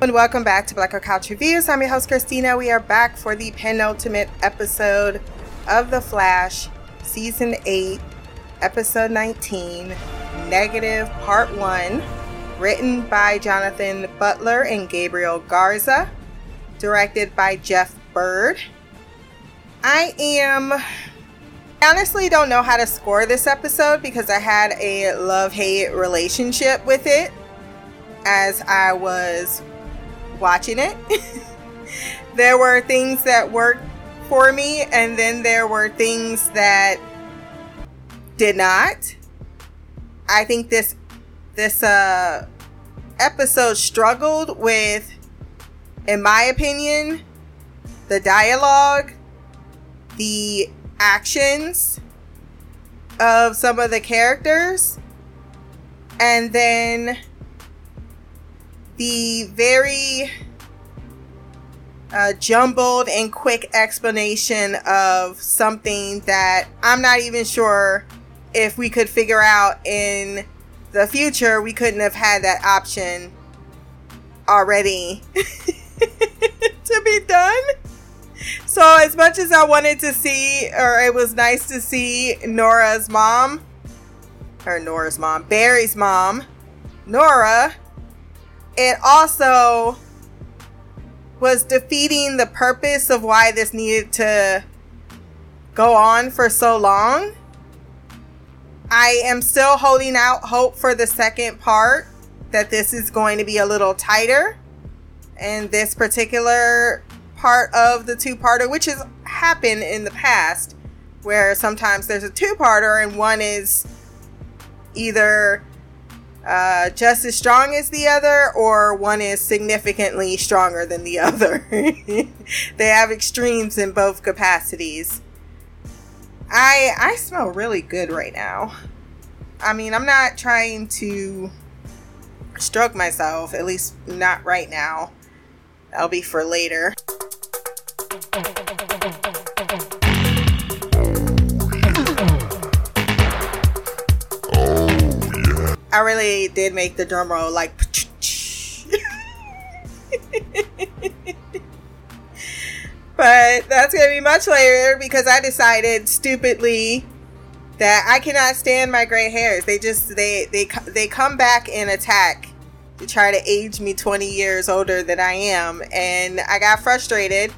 And welcome back to Black Girl Couch Reviews. I'm your host, Christina. We are back for the penultimate episode of The Flash, Season 8, Episode 19, Negative Part 1, written by Jonathan Butler and Gabriel Garza, directed by Jeff Byrd. I am honestly don't know how to score this episode because I had a love hate relationship with it as I was watching it. there were things that worked for me, and then there were things that did not. I think this this uh episode struggled with in my opinion the dialogue, the actions of some of the characters and then the very uh, jumbled and quick explanation of something that I'm not even sure if we could figure out in the future. We couldn't have had that option already to be done. So, as much as I wanted to see, or it was nice to see Nora's mom, or Nora's mom, Barry's mom, Nora, it also was defeating the purpose of why this needed to go on for so long. I am still holding out hope for the second part that this is going to be a little tighter. And this particular part of the two parter, which has happened in the past, where sometimes there's a two parter and one is either uh, just as strong as the other or one is significantly stronger than the other. they have extremes in both capacities. I I smell really good right now. I mean, I'm not trying to stroke myself, at least not right now. That'll be for later. I really did make the drum roll like. but that's gonna be much later because I decided stupidly that I cannot stand my gray hairs. They just they they they come back and attack to try to age me 20 years older than I am, and I got frustrated.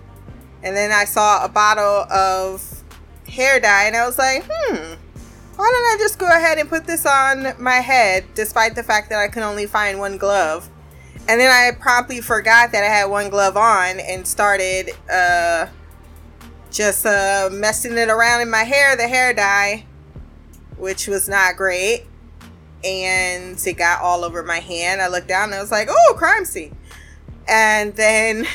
And then I saw a bottle of hair dye, and I was like, hmm why don't I just go ahead and put this on my head, despite the fact that I can only find one glove? And then I promptly forgot that I had one glove on and started uh, just uh, messing it around in my hair, the hair dye, which was not great. And it got all over my hand. I looked down and I was like, oh, crime scene. And then.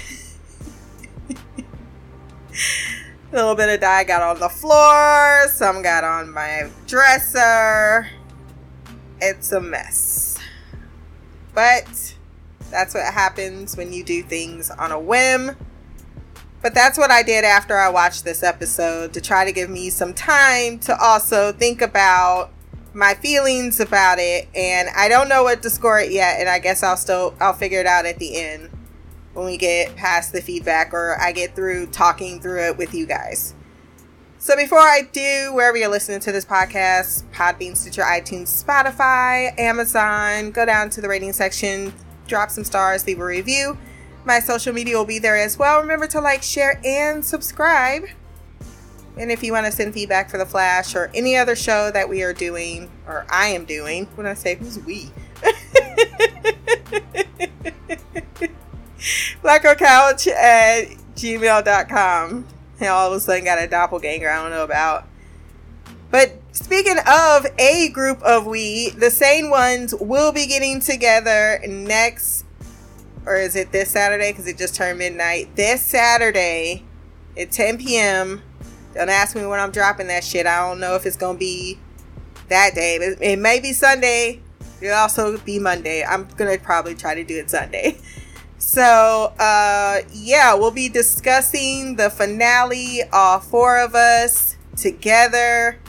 A little bit of dye got on the floor, some got on my dresser. It's a mess. But that's what happens when you do things on a whim. But that's what I did after I watched this episode to try to give me some time to also think about my feelings about it and I don't know what to score it yet and I guess I'll still I'll figure it out at the end when we get past the feedback or I get through talking through it with you guys. So before I do, wherever you're listening to this podcast, Podbean, Stitcher, iTunes, Spotify, Amazon, go down to the rating section, drop some stars, leave a review. My social media will be there as well. Remember to like, share, and subscribe. And if you want to send feedback for The Flash or any other show that we are doing, or I am doing, when I say who's we? Couch at gmail.com. And all of a sudden got a doppelganger I don't know about. But speaking of a group of we, the sane ones will be getting together next, or is it this Saturday? Because it just turned midnight. This Saturday at 10 p.m. Don't ask me when I'm dropping that shit. I don't know if it's going to be that day. It may be Sunday. It'll also be Monday. I'm going to probably try to do it Sunday. So, uh, yeah, we'll be discussing the finale, all four of us together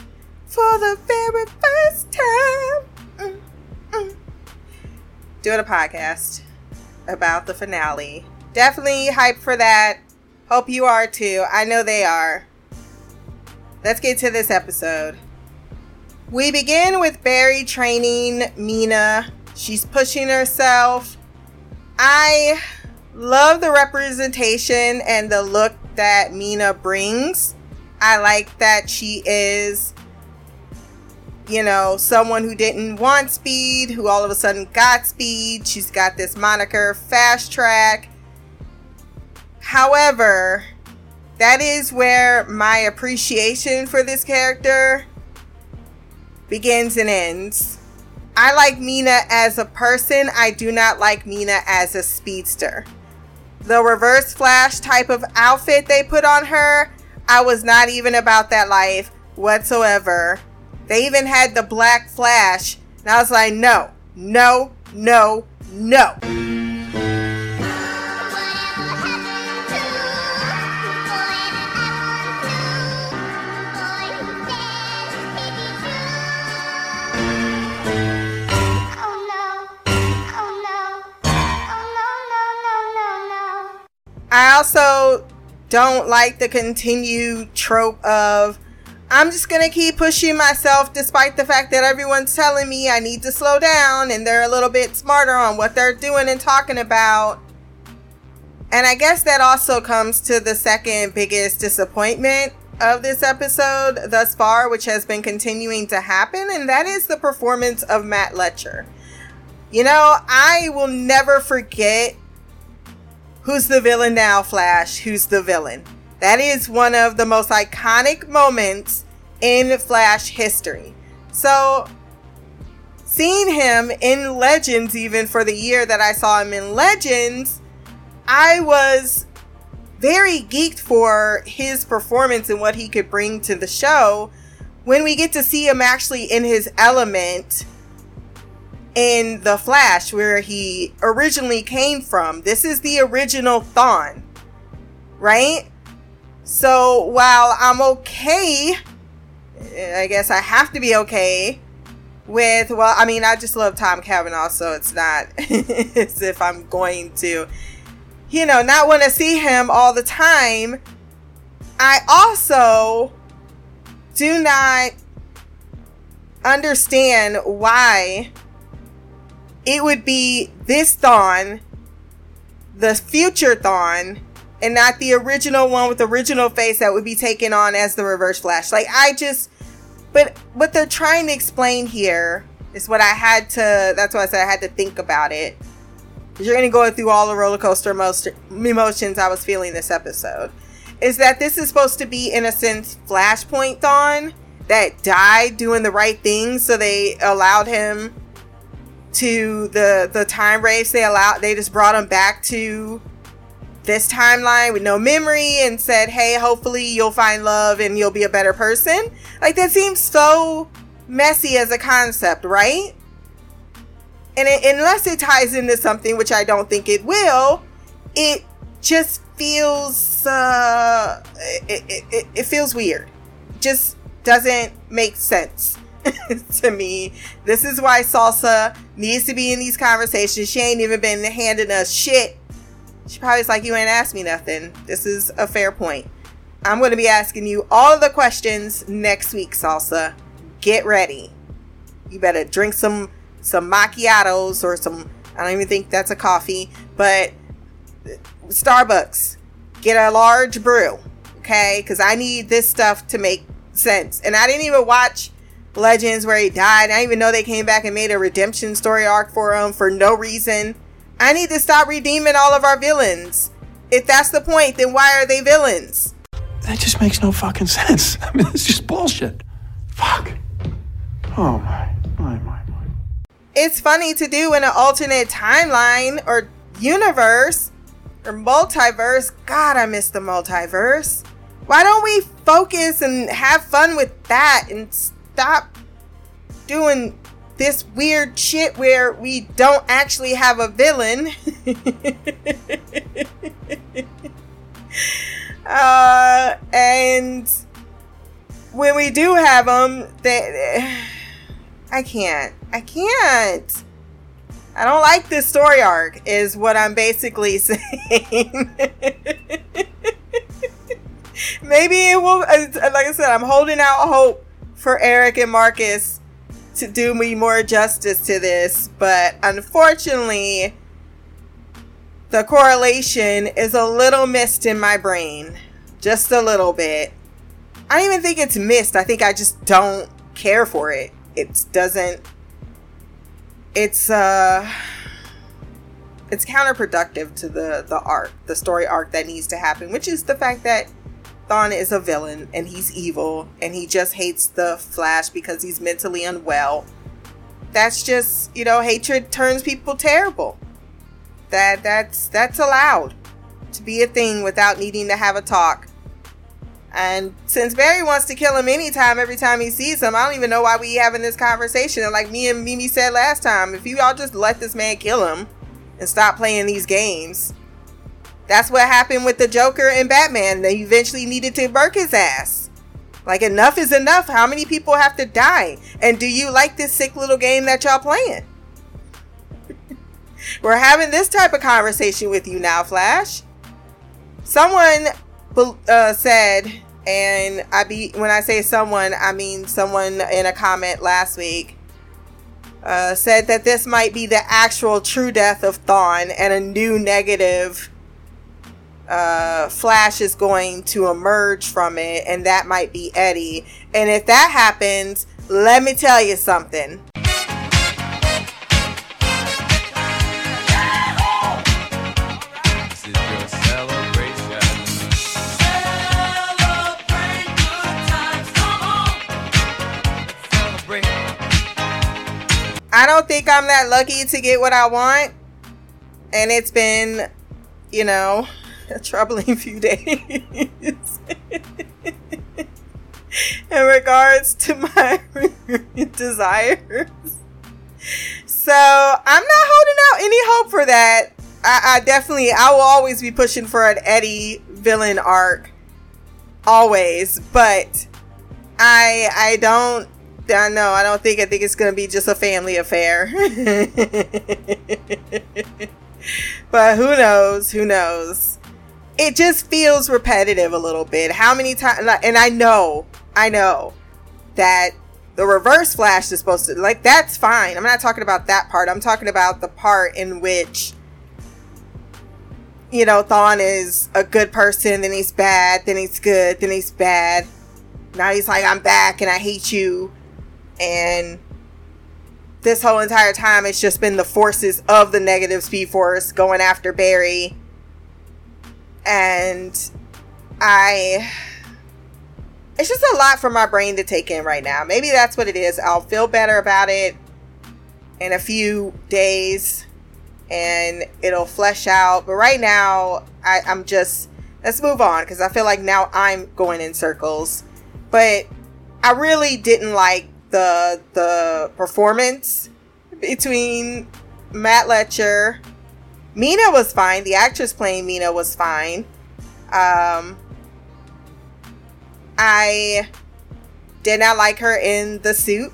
for the very first time. Mm, mm. Doing a podcast. about the finale. Definitely hyped for that. Hope you are too. I know they are. Let's get to this episode. We begin with Barry training Mina. She's pushing herself. I love the representation and the look that Mina brings. I like that she is, you know, someone who didn't want speed, who all of a sudden got speed. She's got this moniker, Fast Track. However, that is where my appreciation for this character begins and ends. I like Mina as a person. I do not like Mina as a speedster. The reverse flash type of outfit they put on her, I was not even about that life whatsoever. They even had the black flash, and I was like, no, no, no, no. I also don't like the continued trope of I'm just gonna keep pushing myself despite the fact that everyone's telling me I need to slow down and they're a little bit smarter on what they're doing and talking about. And I guess that also comes to the second biggest disappointment of this episode thus far, which has been continuing to happen, and that is the performance of Matt Letscher. You know, I will never forget Who's the villain now, Flash? Who's the villain? That is one of the most iconic moments in Flash history. So, seeing him in Legends, even for the year that I saw him in Legends, I was very geeked for his performance and what he could bring to the show. When we get to see him actually in his element in The Flash, where he originally came from. This is the original Thawne, right? So while I'm okay, I guess I have to be okay with, well, I mean, I just love Tom Cavanagh, so it's not as if I'm going to, you know, not want to see him all the time. I also do not understand why it would be this Thawne, the future Thawne, and not the original one with the original face that would be taken on as the reverse flash. Like I just but what they're trying to explain here is what I had to that's why I said I had to think about it. You're gonna go through all the roller coaster most emotions I was feeling this episode. Is that this is supposed to be in a sense Flashpoint Thawne that died doing the right thing, so they allowed him to the the time race. They allowed they just brought him back to this timeline with no memory and said hey hopefully you'll find love and you'll be a better person. Like that seems so messy as a concept right? And it, unless it ties into something which i don't think it will it just feels uh it, it, it, it feels weird. Just doesn't make sense to me. This is why Salsa needs to be in these conversations. She ain't even been handing us shit. She probably's like, you ain't asked me nothing. This is a fair point. I'm going to be asking you all of the questions next week, Salsa. Get ready. You better drink some some macchiatos or some. I don't even think that's a coffee, but Starbucks. Get a large brew, okay? Because I need this stuff to make sense. And I didn't even watch Legends where he died. I even know they came back and made a redemption story arc for him for no reason. I need to stop redeeming all of our villains. If that's the point, then why are they villains? That just makes no fucking sense. I mean, it's just bullshit. Fuck. Oh my, my, my, my. It's funny to do in an alternate timeline or universe or multiverse. God, I miss the multiverse. Why don't we focus and have fun with that and stop doing this weird shit where we don't actually have a villain. uh, and when we do have them, they, I can't. I can't. I don't like this story arc, is what I'm basically saying. Maybe it will, uh, like I said, I'm holding out hope for Eric and Marcus to do me more justice to this, but unfortunately, the correlation is a little missed in my brain. Just a little bit. I don't even think it's missed. I think I just don't care for it. It doesn't. It's, uh. It's counterproductive to the, the arc, the story arc that needs to happen, which is the fact that Thawne is a villain and he's evil and he just hates the Flash because he's mentally unwell. That's just, you know, hatred turns people terrible. That that's that's allowed to be a thing without needing to have a talk. And since Barry wants to kill him anytime, every time he sees him, I don't even know why we having this conversation. And like me and Mimi said last time, if you all just let this man kill him and stop playing these games, that's what happened with the Joker and Batman. They eventually needed to burk his ass. Like enough is enough. How many people have to die? And do you like this sick little game that y'all playing? We're having this type of conversation with you now, Flash. Someone uh, said, and I be when I say someone, I mean someone in a comment last week. Uh, said that this might be the actual true death of Thawne and a new negative uh, Flash is going to emerge from it, and that might be Eddie. And if that happens, let me tell you something. I don't think I'm that lucky to get what I want. And it's been, you know, a troubling few days in regards to my desires. So I'm not holding out any hope for that. I, I, definitely, I will always be pushing for an Eddie villain arc, always. But I, I don't, I know, I don't think I think it's gonna be just a family affair. but who knows? Who knows? It just feels repetitive a little bit. How many times? And I know, I know that the reverse flash is supposed to like that's fine. I'm not talking about that part. I'm talking about the part in which you know Thawne is a good person, then he's bad, then he's good, then he's bad. Now he's like, I'm back and I hate you. And this whole entire time, it's just been the forces of the negative Speed Force going after Barry and I it's just a lot for my brain to take in right now. Maybe that's what it is. I'll feel better about it in a few days and it'll flesh out. But right now, I, I'm just let's move on because I feel like now I'm going in circles. But I really didn't like the the performance between Matt Letscher Mina was fine. The actress playing Mina was fine. Um, I did not like her in the suit.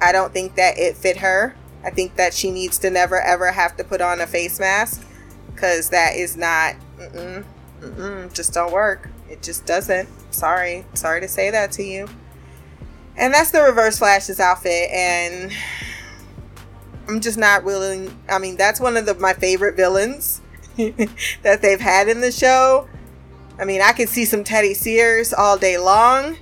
I don't think that it fit her. I think that she needs to never ever have to put on a face mask because that is not, mm-mm, mm-mm, just don't work. It just doesn't. Sorry. Sorry to say that to you. And that's the reverse Flash's outfit. And I'm just not willing. I mean, that's one of the, my favorite villains that they've had in the show. I mean, I could see some Teddy Sears all day long.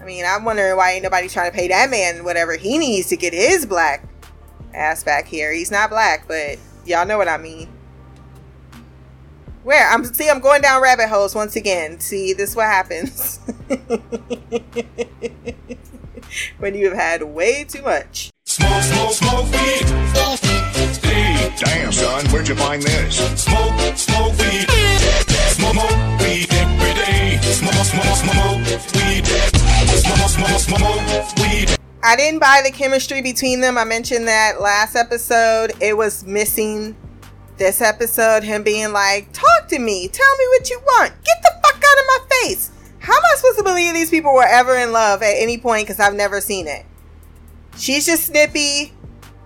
I mean, I'm wondering why ain't nobody trying to pay that man whatever he needs to get his black ass back here. He's not black, but y'all know what I mean. Where I'm see, I'm going down rabbit holes once again. See, this is what happens when you have had way too much. Smoke, smoke, smoke weed. Hey, damn, son, where'd you find this? Smoke, smoke weed. Smoke, smoke weed every day. Smoke, smoke, smoke weed. Smoke, smoke, smoke weed. I didn't buy the chemistry between them. I mentioned that last episode. It was missing this episode. Him being like, talk to me. Tell me what you want. Get the fuck out of my face. How am I supposed to believe these people were ever in love at any point? Because I've never seen it. She's just snippy.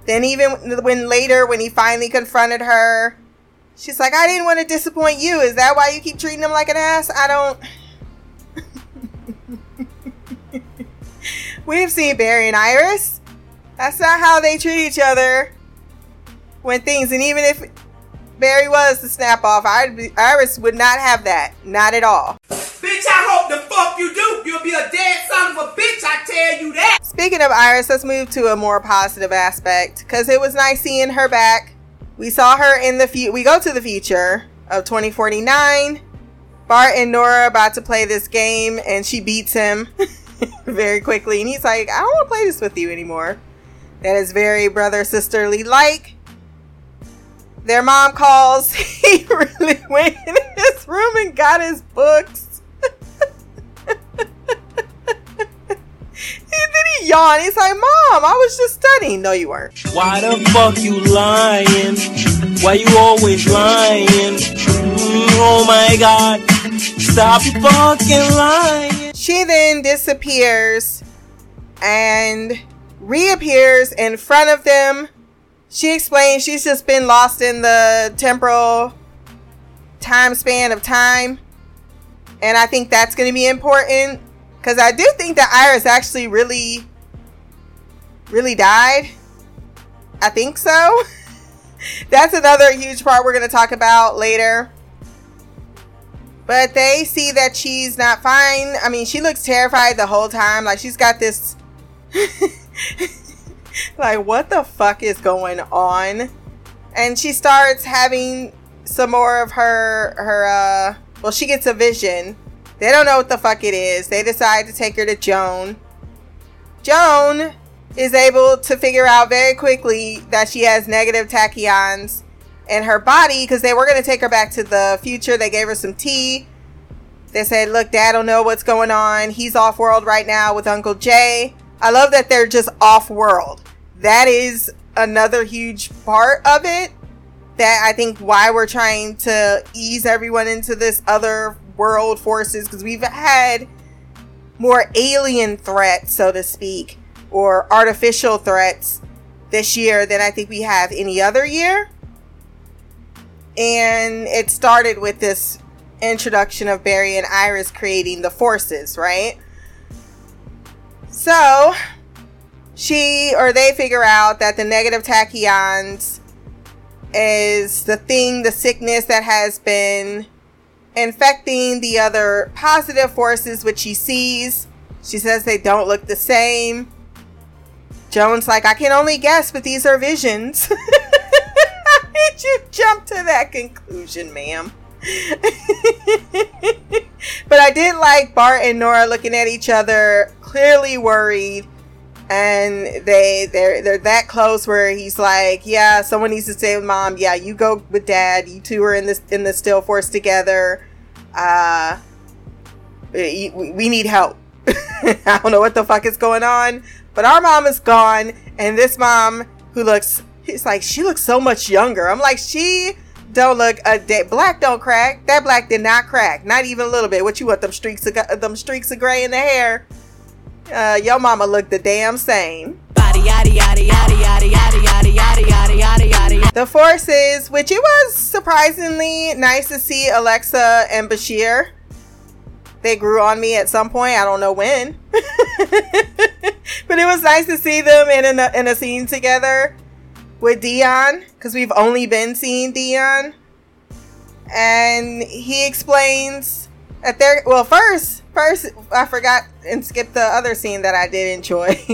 Then even when later when he finally confronted her, she's like, "I didn't want to disappoint you. Is that why you keep treating him like an ass?" I don't. We've seen Barry and Iris. That's not how they treat each other when things, and even if Barry was to snap off, Iris would not have that. Not at all. The fuck you do. You'll be a dead son of a bitch, I tell you that. Speaking of Iris, let's move to a more positive aspect because it was nice seeing her back. We saw her in the future. We go to the future of 2049. Bart and Nora about to play this game, and she beats him very quickly. And he's like, I don't want to play this with you anymore. That is very brother sisterly like. Their mom calls. He really went in his room and got his books. He yawned. He's like, Mom, I was just studying. No, you weren't. Why the fuck you lying? Why you always lying? Mm, oh my god. Stop you fucking lying. She then disappears and reappears in front of them. She explains she's just been lost in the temporal time span of time. And I think that's going to be important because I do think that Iris actually really, really died. I think so. that's another huge part we're going to talk about later. But they see that she's not fine. I mean, she looks terrified the whole time. Like she's got this. like, what the fuck is going on? And she starts having some more of her her uh well she gets a vision. They don't know what the fuck it is. They decide to take her to Joan. Joan is able to figure out very quickly that she has negative tachyons in her body because they were going to take her back to the future. They gave her some tea. They said, Look, dad don't know what's going on. He's off world right now with Uncle Jay. I love that they're just off world. That is another huge part of it. That I think why we're trying to ease everyone into this other world forces because we've had more alien threats, so to speak, or artificial threats this year than I think we have any other year. And it started with this introduction of Barry and Iris creating the forces, right? So she or they figure out that the negative tachyons is the thing, the sickness that has been infecting the other positive forces, which she sees. She says they don't look the same. Joan's like, I can only guess, but these are visions. How did you jump to that conclusion, ma'am? but I did like Bart and Nora looking at each other, clearly worried. And they they're they're that close where he's like, Yeah, someone needs to stay with mom. Yeah, you go with dad. You two are in this in the still force together. Uh we, we need help. I don't know what the fuck is going on. But our mom is gone, and this mom who looks he's like, she looks so much younger. I'm like, she don't look a day. Black don't crack. That black did not crack. Not even a little bit. What you want? Them streaks of them streaks of gray in the hair. Uh, your mama looked the damn same. The forces, which it was surprisingly nice to see Alexa and Bashir. They grew on me at some point. I don't know when, but it was nice to see them in a, in a scene together with Dion because we've only been seeing Dion. And he explains that they're, well, first, first, I forgot and skipped the other scene that I did enjoy.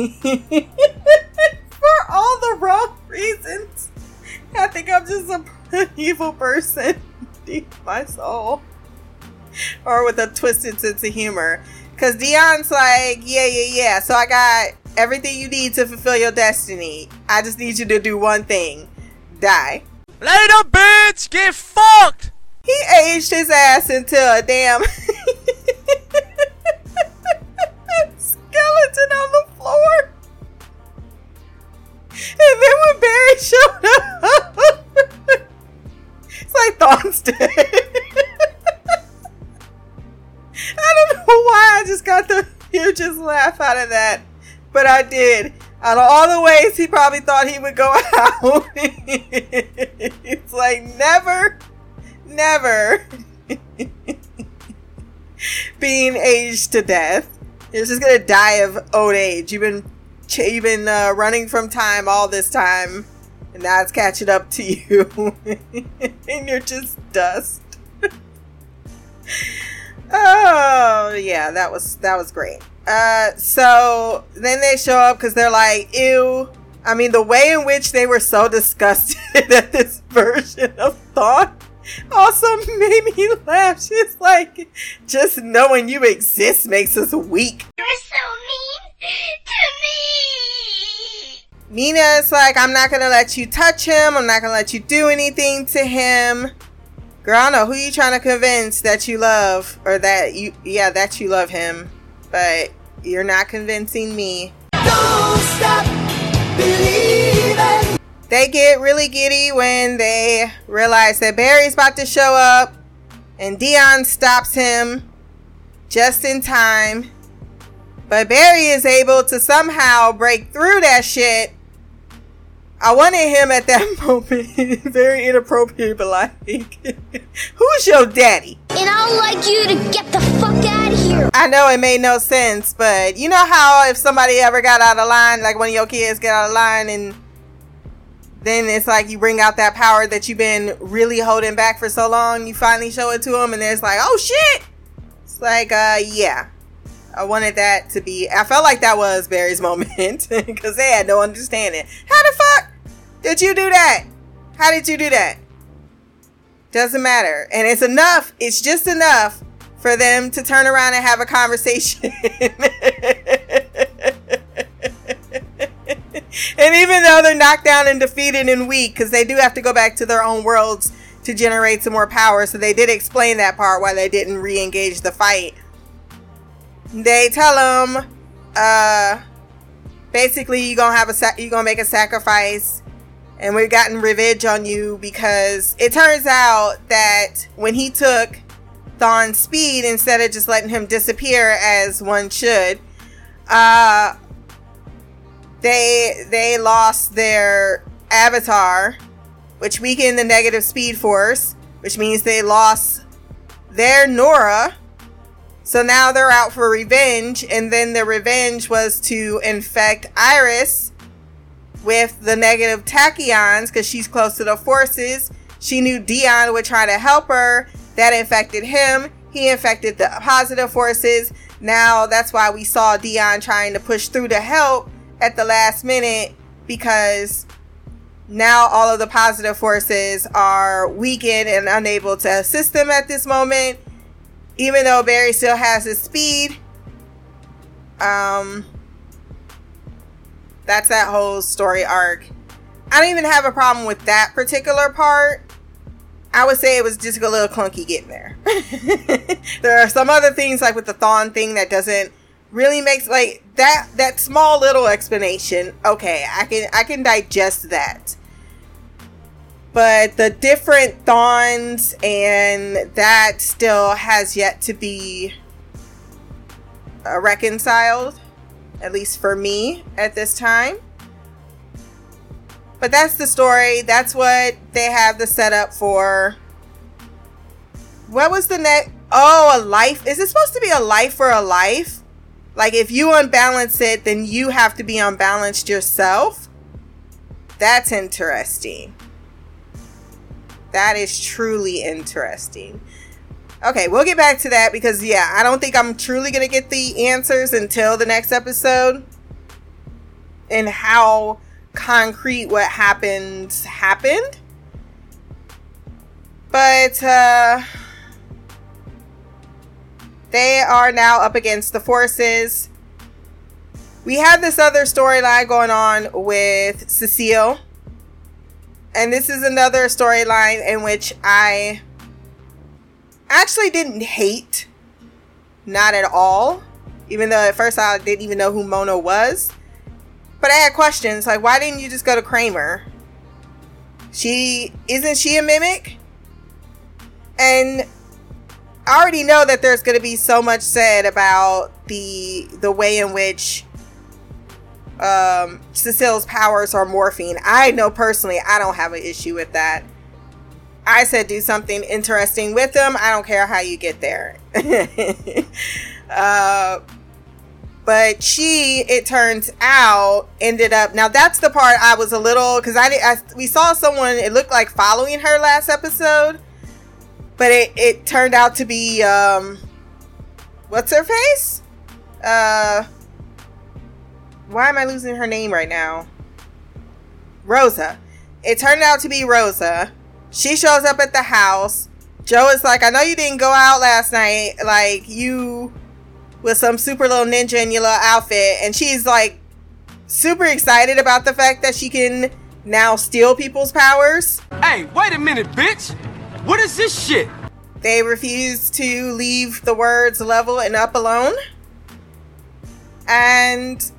For all the wrong reasons. I think I'm just an evil person deep my soul. Or with a twisted sense of humor. Because Dion's like, yeah, yeah, yeah. So I got everything you need to fulfill your destiny. I just need you to do one thing die. Later, bitch! Get fucked! He aged his ass into a damn skeleton on the floor. And then when Barry showed up, it's like Thawne's dead. why I just got the hugest laugh out of that but I did. Out of all the ways he probably thought he would go out, it's like never, never being aged to death. You're just gonna die of old age. You've been you've been uh, running from time all this time, and now it's catching up to you, and you're just dust. Oh yeah, that was that was great. Uh, so then they show up because they're like, ew. I mean, the way in which they were so disgusted at this version of Thawne also made me laugh. She's like, just knowing you exist makes us weak. You're so mean to me. Mina's like, I'm not gonna let you touch him. I'm not gonna let you do anything to him. Girl, I don't know who you trying to convince that you love, or that you, yeah, that you love him, but you're not convincing me. Don't stop believing. They get really giddy when they realize that Barry's about to show up, and Dion stops him just in time. But Barry is able to somehow break through that shit. I wanted him at that moment, very inappropriate, but like, who's your daddy? And I'd like you to get the fuck out of here. I know it made no sense, but you know how if somebody ever got out of line, like one of your kids get out of line, and then it's like you bring out that power that you've been really holding back for so long, you finally show it to them, and it's like, oh shit! It's like, uh, yeah. I wanted that to be. I felt like that was Barry's moment because they had no understanding. How the fuck did you do that? How did you do that? Doesn't matter. And it's enough. It's just enough for them to turn around and have a conversation. and even though they're knocked down and defeated and weak, because they do have to go back to their own worlds to generate some more power, so they did explain that part why they didn't re-engage the fight. They tell them, uh, basically you're gonna have a sa- you're gonna make a sacrifice, and we've gotten revenge on you because it turns out that when he took Thawne's speed instead of just letting him disappear as one should, uh, they they lost their avatar, which weakened the negative speed force, which means they lost their Nora. So now they're out for revenge, and then the revenge was to infect Iris with the negative tachyons because she's close to the forces. She knew Dion would try to help her. That infected him. He infected the positive forces. Now that's why we saw Dion trying to push through to help at the last minute because now all of the positive forces are weakened and unable to assist them at this moment. Even though Barry still has his speed. Um that's that whole story arc. I don't even have a problem with that particular part. I would say it was just a little clunky getting there. there are some other things like with the Thawne thing that doesn't really makes like that that small little explanation. Okay, I can I can digest that. But the different Thawnes and that still has yet to be uh, reconciled at least for me at this time. But that's the story. That's what they have the setup for. What was the next? Oh, a life. Is it supposed to be a life for a life? Like if you unbalance it, then you have to be unbalanced yourself. That's interesting. That is truly interesting. Okay, we'll get back to that because yeah, I don't think I'm truly gonna get the answers until the next episode. And how concrete what happened happened. But uh they are now up against the forces. We have this other storyline going on with Cecile. And this is another storyline in which I actually didn't hate. Not at all. Even though at first I didn't even know who Mona was. But I had questions like, why didn't you just go to Kramer? She isn't she a mimic? And I already know that there's going to be so much said about the the way in which um, Cecile's powers are morphine. I know personally, I don't have an issue with that. I said do something interesting with them. I don't care how you get there. uh, but she, it turns out, ended up. Now that's the part I was a little because I, I we saw someone. It looked like following her last episode, but it it turned out to be um, what's her face? Uh, why am I losing her name right now? Rosa. It turned out to be Rosa. She shows up at the house. Joe is like, I know you didn't go out last night. Like, you with some super little ninja in your little outfit. And she's like, super excited about the fact that she can now steal people's powers. Hey, wait a minute, bitch! What is this shit? They refuse to leave the words level and up alone. And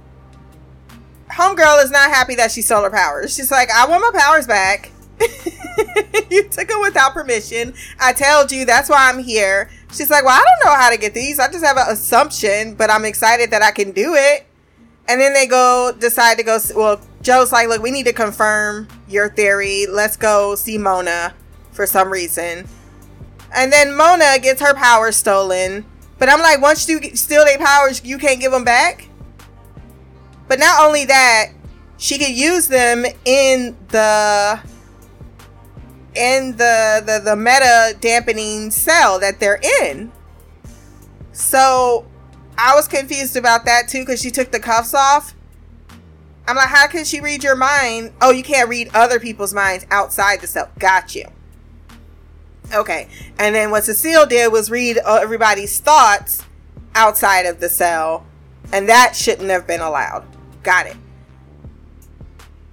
Homegirl is not happy that she stole her powers. She's like, I want my powers back. you took them without permission. I told you that's why I'm here. She's like, Well, I don't know how to get these. I just have an assumption, but I'm excited that I can do it. And then they go decide to go. Well, Joe's like, Look, we need to confirm your theory. Let's go see Mona for some reason. And then Mona gets her powers stolen. But I'm like, once you steal their powers, you can't give them back. But not only that, she could use them in the in the the, the meta dampening cell that they're in. So I was confused about that too because she took the cuffs off. I'm like, how can she read your mind? Oh, you can't read other people's minds outside the cell. Got you. Okay. And then what Cecile did was read uh, everybody's thoughts outside of the cell. And that shouldn't have been allowed. Got it.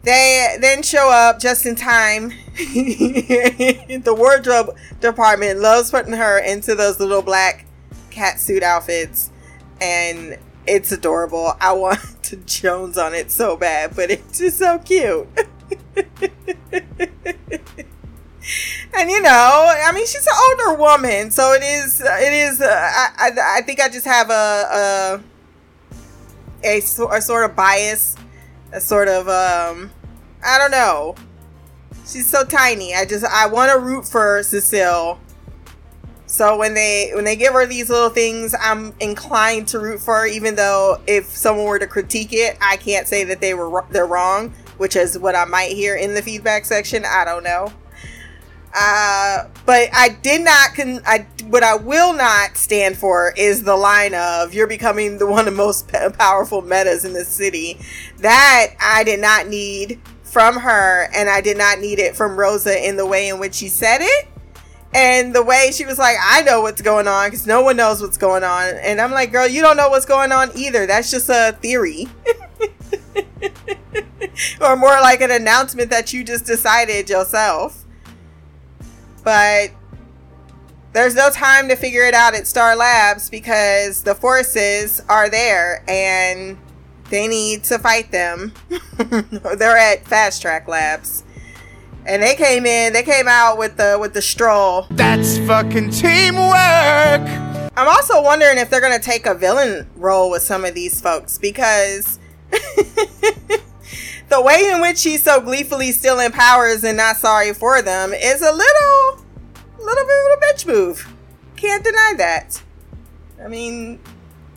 They then show up just in time. the wardrobe department loves putting her into those little black cat suit outfits. And it's adorable. I want to Jones on it so bad, but it's just so cute. and you know, I mean, she's an older woman, so it is. It is. Uh, I, I, I think I just have a a a, a sort of bias, a sort of um, I don't know. She's so tiny. I just I want to root for Cecile. So when they when they give her these little things, I'm inclined to root for her, even though if someone were to critique it, I can't say that they were they're wrong, which is what I might hear in the feedback section. I don't know. Uh, but I did not con. I what I will not stand for is the line of "You're becoming the one of the most powerful metas in the city." That I did not need from her, and I did not need it from Rosa in the way in which she said it, and the way she was like, "I know what's going on," because no one knows what's going on, and I'm like, "Girl, you don't know what's going on either. That's just a theory." or more like an announcement that you just decided yourself but there's no time to figure it out at Star Labs because the forces are there and they need to fight them. They're at Fast Track Labs. And they came in, they came out with the with the stroll. That's fucking teamwork. I'm also wondering if they're going to take a villain role with some of these folks because the way in which he's so gleefully stealing powers and not sorry for them is a little, little bit of a bitch move. Can't deny that. I mean,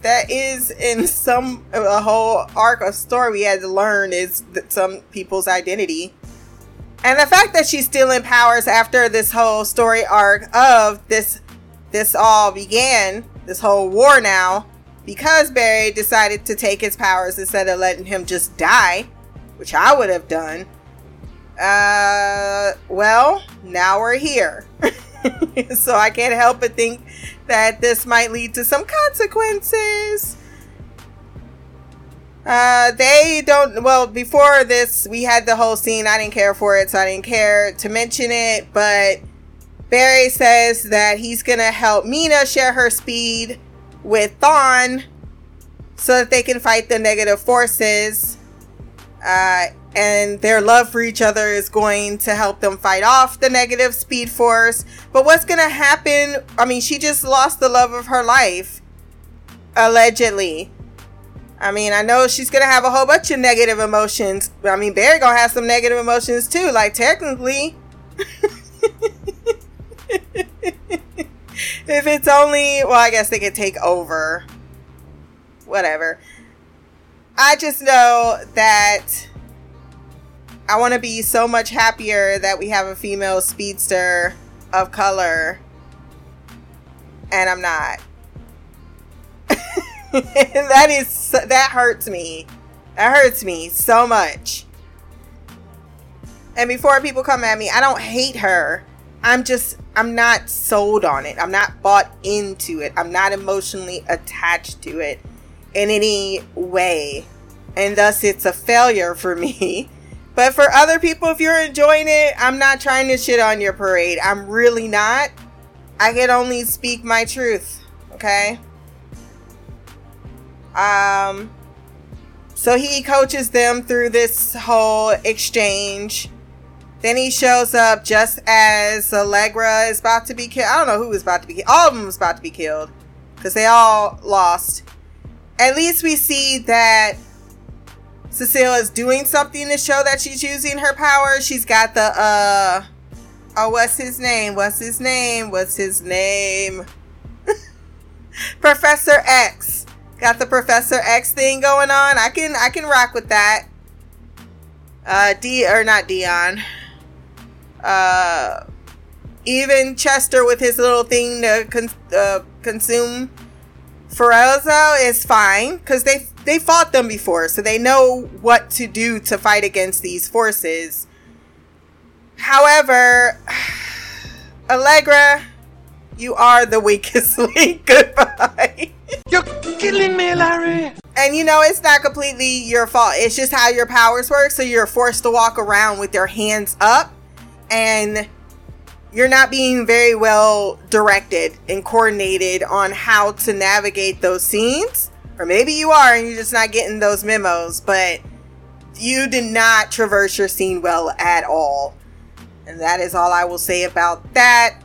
that is in some a whole arc of story we had to learn is that some people's identity. And the fact that she's stealing powers after this whole story arc of this this all began, this whole war now, because Barry decided to take his powers instead of letting him just die which I would have done. Uh, well, now we're here. so I can't help but think that this might lead to some consequences. Uh, they don't. Well, before this, we had the whole scene. I didn't care for it, so I didn't care to mention it. But Barry says that he's gonna help Mina share her speed with Thawne so that they can fight the negative forces. Uh, and their love for each other is going to help them fight off the negative speed force. But what's going to happen? I mean, she just lost the love of her life, allegedly. I mean, I know she's gonna have a whole bunch of negative emotions. I mean, Barry gonna have some negative emotions too. Like technically, if it's only well, I guess they could take over. Whatever. I just know that I want to be so much happier that we have a female speedster of color, and I'm not. that is that hurts me. That hurts me so much. And before people come at me, I don't hate her. I'm just I'm not sold on it. I'm not bought into it. I'm not emotionally attached to it in any way. And thus it's a failure for me. But for other people if you're enjoying it, I'm not trying to shit on your parade. I'm really not. I can only speak my truth, okay? Um, so he coaches them through this whole exchange. Then he shows up just as Allegra is about to be killed. I don't know who was about to be killed. All of them was about to be killed because they all lost. At least we see that Cecile is doing something to show that she's using her power. She's got the uh oh, what's his name? What's his name? What's his name? Professor X. Got the Professor X thing going on. I can I can rock with that. Uh D or not Deon. Uh even Chester with his little thing to con- uh, consume Ferozzo is fine because they they fought them before, so they know what to do to fight against these forces. However, Allegra, you are the weakest link. Goodbye. You're killing me, Larry. And you know, it's not completely your fault. It's just how your powers work. So you're forced to walk around with your hands up and you're not being very well directed and coordinated on how to navigate those scenes. Or maybe you are and you're just not getting those memos, but you did not traverse your scene well at all. And that is all I will say about that.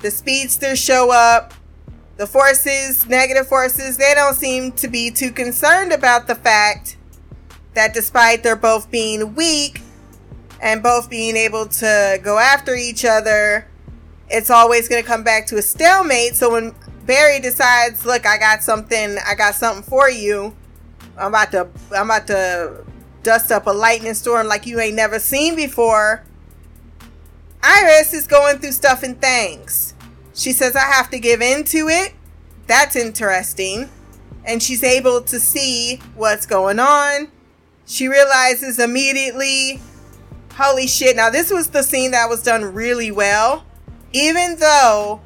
The speedsters show up. The forces, negative forces, they don't seem to be too concerned about the fact that despite they're both being weak and both being able to go after each other, it's always going to come back to a stalemate. So when Barry decides, "Look, I got something. I got something for you. I'm about to I'm about to dust up a lightning storm like you ain't never seen before." Iris is going through stuff and things. She says, I have to give in to it. That's interesting. And she's able to see what's going on. She realizes immediately, holy shit. Now, this was the scene that was done really well. Even though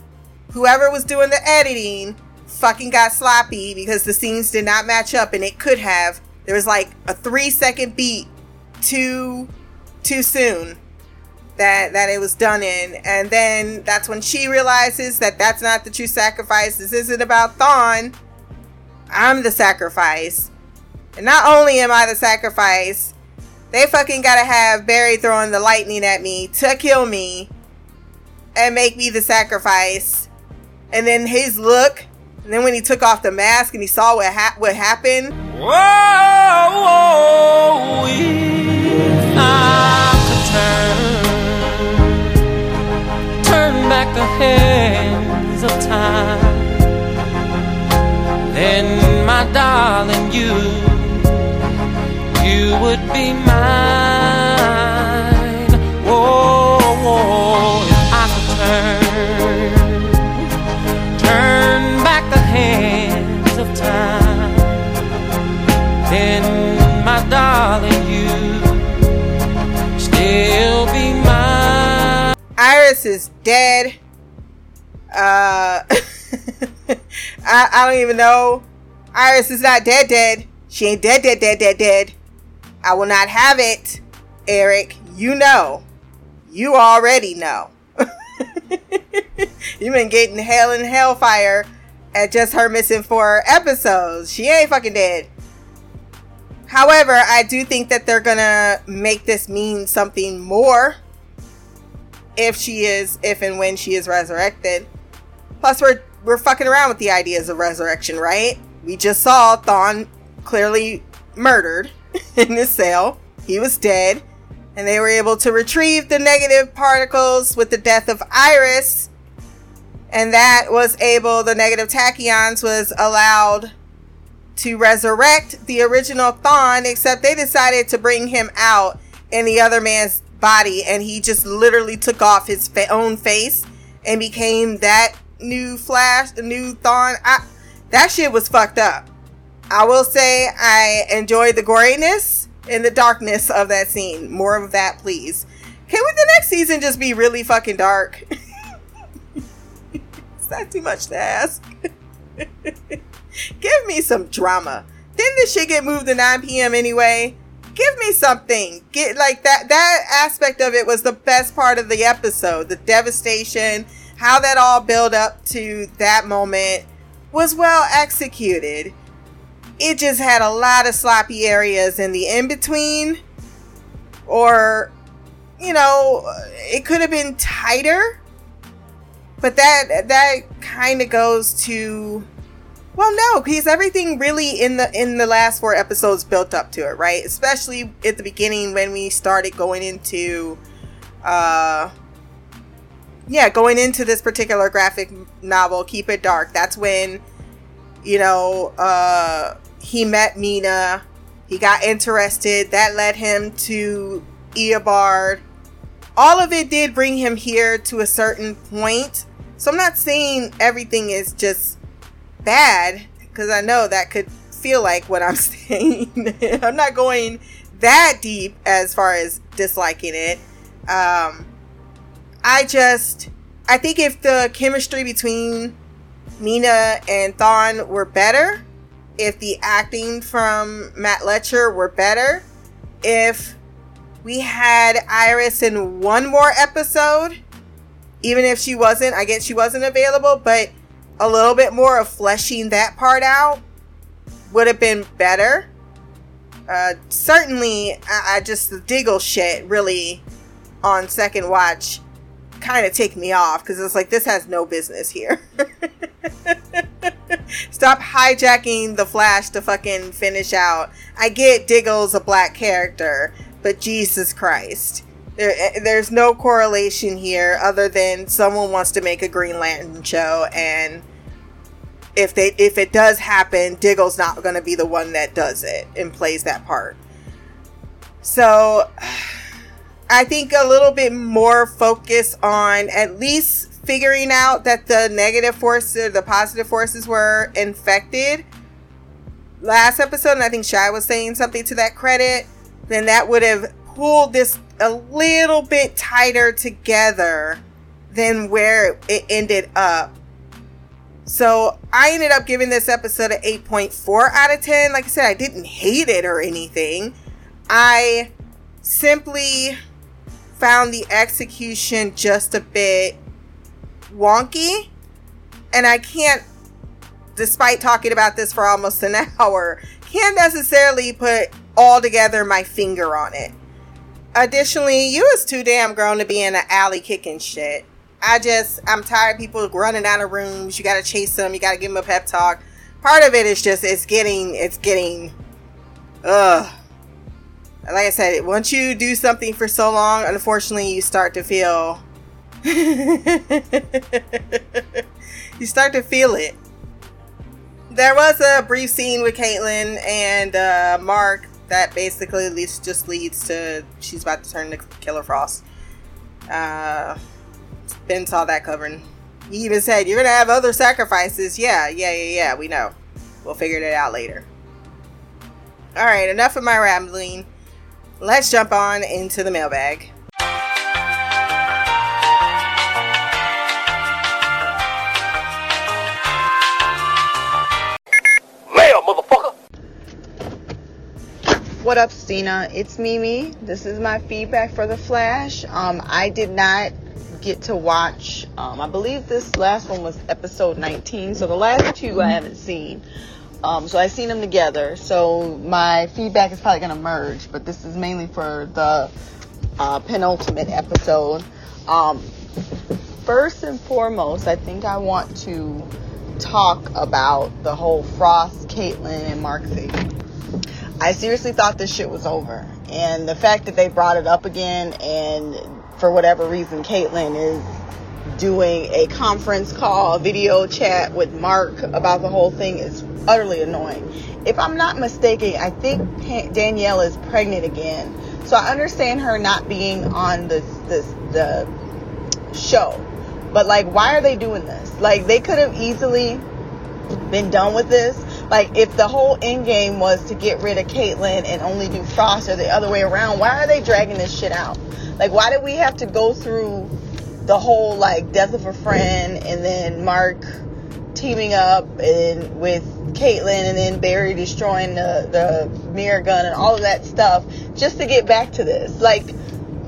whoever was doing the editing fucking got sloppy because the scenes did not match up and it could have. There was like a three second beat too too soon that that it was done in and then that's when she realizes that that's not the true sacrifice this isn't about Thawne I'm the sacrifice and not only am I the sacrifice they fucking gotta have Barry throwing the lightning at me to kill me and make me the sacrifice. And then his look and then when he took off the mask and he saw what ha- what happened. Whoa, whoa, turn back the hands of time, then my darling, you, you would be mine. Whoa, whoa, if I could turn, turn back the hands of time then my darling, you still be mine. Iris is dead. Uh, I, I don't even know. Iris is not dead, dead. She ain't dead, dead, dead, dead, dead. I will not have it, Eric. You know. You already know. You've been getting hell and hellfire at just her missing four episodes. She ain't fucking dead. However, I do think that they're gonna make this mean something more if she is, if and when she is resurrected. Plus, we're we're fucking around with the ideas of resurrection, right? We just saw Thawne clearly murdered in his cell. He was dead. And they were able to retrieve the negative particles with the death of Iris. And that was able, the negative tachyons was allowed to resurrect the original Thawne, except they decided to bring him out in the other man's body. And he just literally took off his fa- own face and became that new Flash, the new Thawne. I, that shit was fucked up. I will say I enjoyed the goriness and the darkness of that scene. More of that, please. Can we the next season just be really fucking dark? Is that too much to ask? Give me some drama. Didn't this shit get moved to 9 p.m. anyway? Give me something. Get like that that aspect of it was the best part of the episode. The devastation, how that all built up to that moment was well executed. It just had a lot of sloppy areas in the in between or you know, it could have been tighter. But that that kind of goes to well, no, because everything really in the in the last four episodes built up to it, right? Especially at the beginning when we started going into, uh, yeah, going into this particular graphic novel, Keep It Dark. That's when, you know, uh, he met Mina. He got interested. That led him to Eobard. All of it did bring him here to a certain point. So I'm not saying everything is just bad because I know that could feel like what I'm saying. I'm not going that deep as far as disliking it. Um, I just, I think if the chemistry between Mina and Thawne were better, if the acting from Matt Letscher were better, if we had Iris in one more episode, even if she wasn't, I guess she wasn't available, but a little bit more of fleshing that part out would have been better. Uh, certainly, I, I just the Diggle shit really on second watch kind of take me off because it's like this has no business here. Stop hijacking the Flash to fucking finish out. I get Diggle's a black character, but Jesus Christ. There, eh, there's no correlation here other than someone wants to make a Green Lantern show, and if they if it does happen, Diggle's not going to be the one that does it and plays that part. So, I think a little bit more focus on at least figuring out that the negative forces, the positive forces, were infected. Last episode, and I think Shy was saying something to that credit. Then that would have pulled this a little bit tighter together than where it ended up. So I ended up giving this episode an 8.4 out of 10. Like I said, I didn't hate it or anything. I simply found the execution just a bit wonky. And I can't, despite talking about this for almost an hour, can't necessarily put all together my finger on it. Additionally, you was too damn grown to be in an alley kicking shit. I just, I'm tired people running out of rooms. You gotta chase them. You gotta give them a pep talk. Part of it is just, it's getting, it's getting, ugh. Like I said, once you do something for so long, unfortunately, you start to feel, you start to feel it. There was a brief scene with Caitlin and uh, Mark that basically leads, just leads to she's about to turn to Killer Frost. Uh, Ben saw that covering. He even said, You're gonna have other sacrifices. Yeah, yeah, yeah, yeah, we know. We'll figure it out later. Alright, enough of my rambling. Let's jump on into the mailbag. Mail, motherfucker! What up, Stina? It's Mimi. This is my feedback for The Flash. Um, I did not get to watch, um, I believe this last one was episode 19, so the last two I haven't seen. Um, so I've seen them together, so my feedback is probably going to merge, but this is mainly for the uh, penultimate episode. Um, first and foremost, I think I want to talk about the whole Frost, Caitlin, and Mark thing. I seriously thought this shit was over. And the fact that they brought it up again and for whatever reason Caitlin is doing a conference call, video chat with Mark about the whole thing is utterly annoying. If I'm not mistaken, I think Danielle is pregnant again. So I understand her not being on this this the show. But like why are they doing this? Like they could have easily been done with this. Like if the whole end game was to get rid of Caitlin and only do Frost or the other way around, why are they dragging this shit out? Like why did we have to go through the whole like death of a friend and then Mark teaming up and with Caitlin and then Barry destroying the, the mirror gun and all of that stuff just to get back to this. Like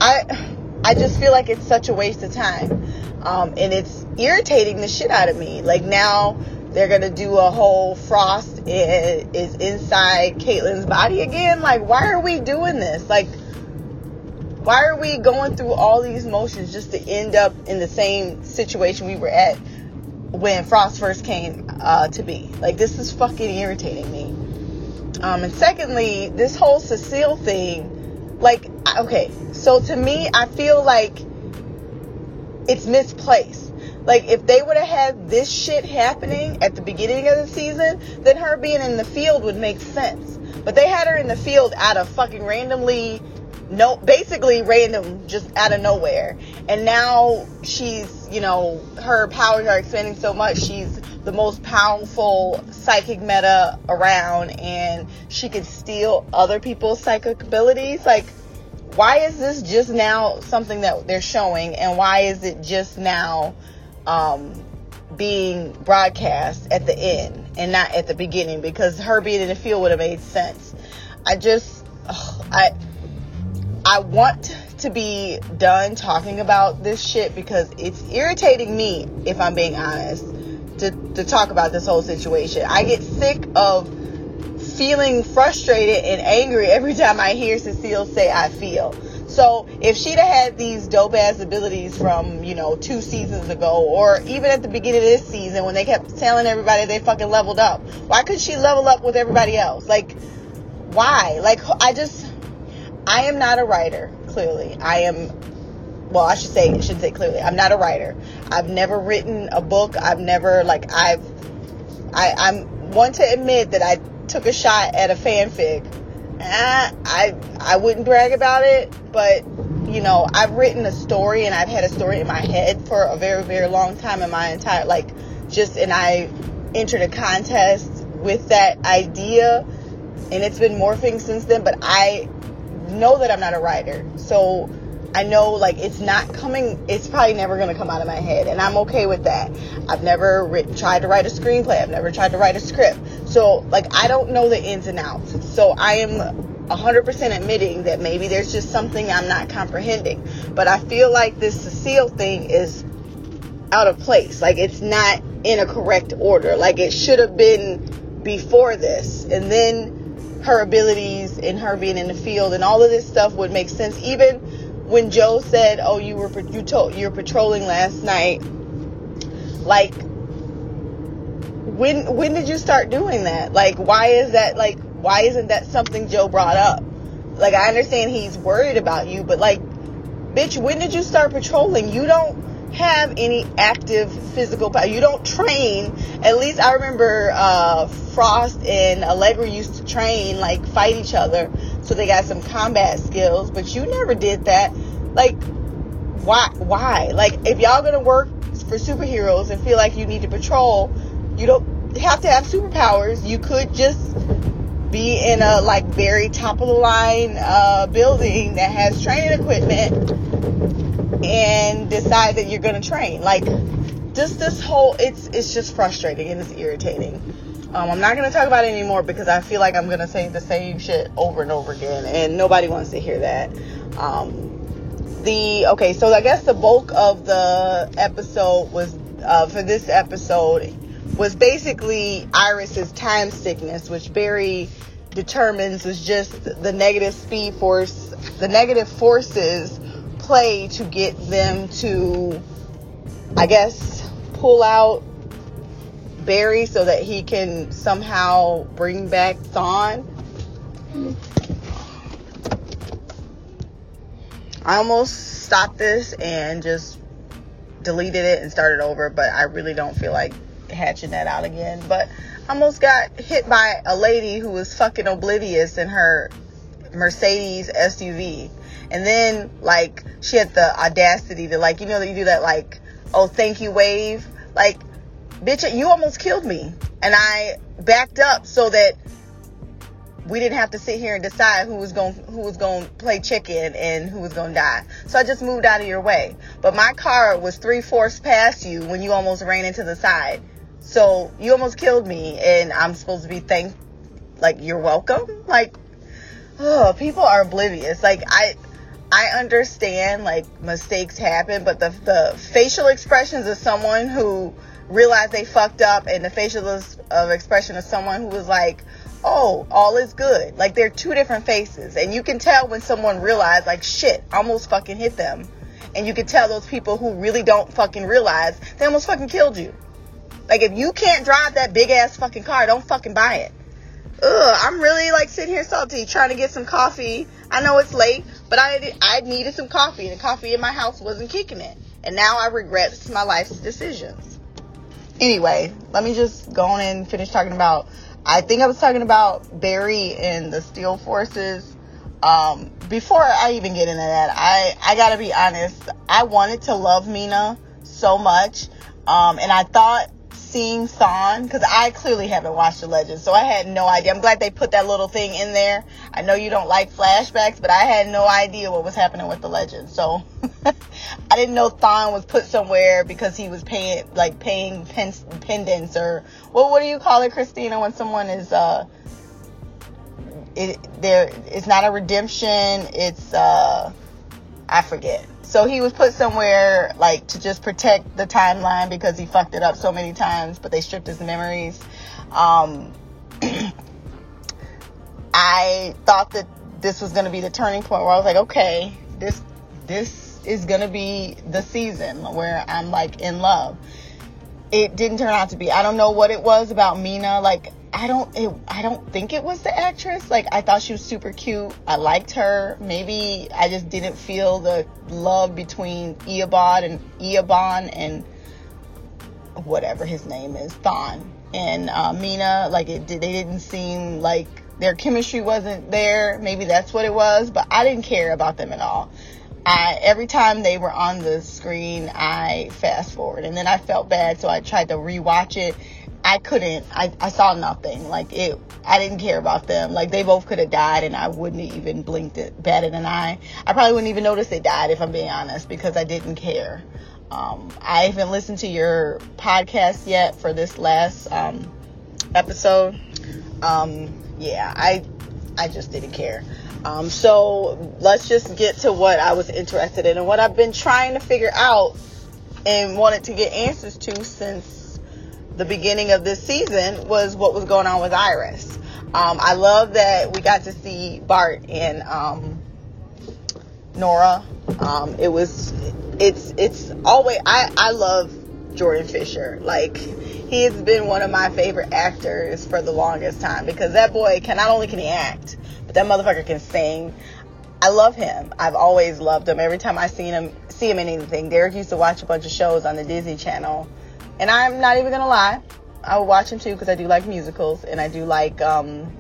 I I just feel like it's such a waste of time. Um, and it's irritating the shit out of me. Like now they're gonna do a whole Frost is inside Caitlin's body again. Like why are we doing this? Like why are we going through all these motions just to end up in the same situation we were at when Frost first came uh, to be? Like this is fucking irritating me. Um, and secondly, this whole Cecile thing, like okay, so to me, I feel like it's misplaced. Like if they would have had this shit happening at the beginning of the season, then her being in the field would make sense. But they had her in the field out of fucking randomly no basically random just out of nowhere. And now she's, you know, her powers are expanding so much. She's the most powerful psychic meta around and she can steal other people's psychic abilities. Like why is this just now something that they're showing and why is it just now um, being broadcast at the end and not at the beginning because her being in the field would have made sense i just ugh, i i want to be done talking about this shit because it's irritating me if i'm being honest to, to talk about this whole situation i get sick of feeling frustrated and angry every time I hear Cecile say I feel. So if she'd have had these dope ass abilities from, you know, two seasons ago, or even at the beginning of this season when they kept telling everybody they fucking leveled up, why could she level up with everybody else? Like, why? Like, I just, I am not a writer, clearly. I am, well, I should say, I should say clearly, I'm not a writer. I've never written a book. I've never, like, I've, I, I'm one to admit that I took a shot at a fanfic. Eh, I I wouldn't brag about it, but you know, I've written a story and I've had a story in my head for a very very long time in my entire like just and I entered a contest with that idea and it's been morphing since then, but I know that I'm not a writer. So I know like it's not coming, it's probably never going to come out of my head. And I'm okay with that. I've never written, tried to write a screenplay. I've never tried to write a script. So like I don't know the ins and outs. So I am 100% admitting that maybe there's just something I'm not comprehending. But I feel like this Cecile thing is out of place. Like it's not in a correct order. Like it should have been before this. And then her abilities and her being in the field and all of this stuff would make sense. Even when Joe said, "Oh, you were you told you're patrolling last night," like when when did you start doing that? Like, why is that? Like, why isn't that something Joe brought up? Like, I understand he's worried about you, but like, bitch, when did you start patrolling? You don't have any active physical power. You don't train. At least I remember uh, Frost and Allegra used to train, like fight each other so they got some combat skills, but you never did that. Like, why? Why? Like, if y'all gonna work for superheroes and feel like you need to patrol, you don't have to have superpowers. You could just be in a like very top of the line uh, building that has training equipment and decide that you're gonna train. Like, just this whole it's it's just frustrating and it's irritating. Um, I'm not going to talk about it anymore because I feel like I'm going to say the same shit over and over again, and nobody wants to hear that. Um, the okay, so I guess the bulk of the episode was uh, for this episode was basically Iris's time sickness, which Barry determines was just the negative speed force, the negative forces play to get them to, I guess, pull out Barry so that he can somehow bring back Thawne. I almost stopped this and just deleted it and started over, but I really don't feel like hatching that out again. But I almost got hit by a lady who was fucking oblivious in her Mercedes SUV. And then, like, she had the audacity to, like, you know, that you do that, like, oh, thank you wave. Like, bitch, you almost killed me. And I backed up so that we didn't have to sit here and decide who was going who was going to play chicken and who was going to die. So I just moved out of your way. But my car was three fourths past you when you almost ran into the side. So you almost killed me, and I'm supposed to be thank like you're welcome. Like, oh, people are oblivious. Like I. I understand like mistakes happen, but the the facial expressions of someone who realized they fucked up and the facial of expression of someone who was like, oh, all is good. Like they're two different faces. And you can tell when someone realized, like, shit, almost fucking hit them. And you can tell those people who really don't fucking realize they almost fucking killed you. Like if you can't drive that big ass fucking car, don't fucking buy it. Ugh, I'm really like sitting here salty, trying to get some coffee. I know it's late, but I I needed some coffee, and the coffee in my house wasn't kicking it. And now I regret my life's decisions. Anyway, let me just go on and finish talking about. I think I was talking about Barry and the Steel Forces. Um, before I even get into that, I I gotta be honest. I wanted to love Mina so much, um, and I thought seeing Thawne because I clearly haven't watched the Legends, so I had no idea. I'm glad they put that little thing in there. I know you don't like flashbacks, but I had no idea what was happening with the Legends, so I didn't know Thawne was put somewhere because he was paying like paying pen, pendants or what what do you call it, Christina, when someone is uh it there it's not a redemption, it's uh I forget. So he was put somewhere like to just protect the timeline because he fucked it up so many times, but they stripped his memories. Um, I thought that this was going to be the turning point where I was like, okay, this this is going to be the season where I'm like in love. It didn't turn out to be. I don't know what it was about Mina. Like I don't it, I don't think it was the actress. Like I thought she was super cute. I liked her. Maybe I just didn't feel the love between Eobard and Eobon and whatever his name is, Thawne and uh, Mina. Like it they didn't seem like their chemistry wasn't there. Maybe that's what it was, but I didn't care about them at all. I, every time they were on the screen, I fast forward, and then I felt bad, so I tried to rewatch it I couldn't. I, I saw nothing. Like it. I didn't care about them. Like they both could have died, and I wouldn't even blinked it batted an eye. I probably wouldn't even notice they died if I'm being honest, because I didn't care. Um, I haven't listened to your podcast yet for this last um, episode. Um, yeah, I I just didn't care. Um, so let's just get to what I was interested in and what I've been trying to figure out and wanted to get answers to since the beginning of this season was what was going on with Iris. Um, I love that we got to see Bart and um, Nora. Um, it was, it's, it's always. I, I love Jordan Fisher. Like he has been one of my favorite actors for the longest time because that boy can not only can he act, but that motherfucker can sing. I love him. I've always loved him. Every time I seen him, see him in anything. Derek used to watch a bunch of shows on the Disney Channel and I'm not even gonna lie, I would watch them too because I do like musicals and I do like um,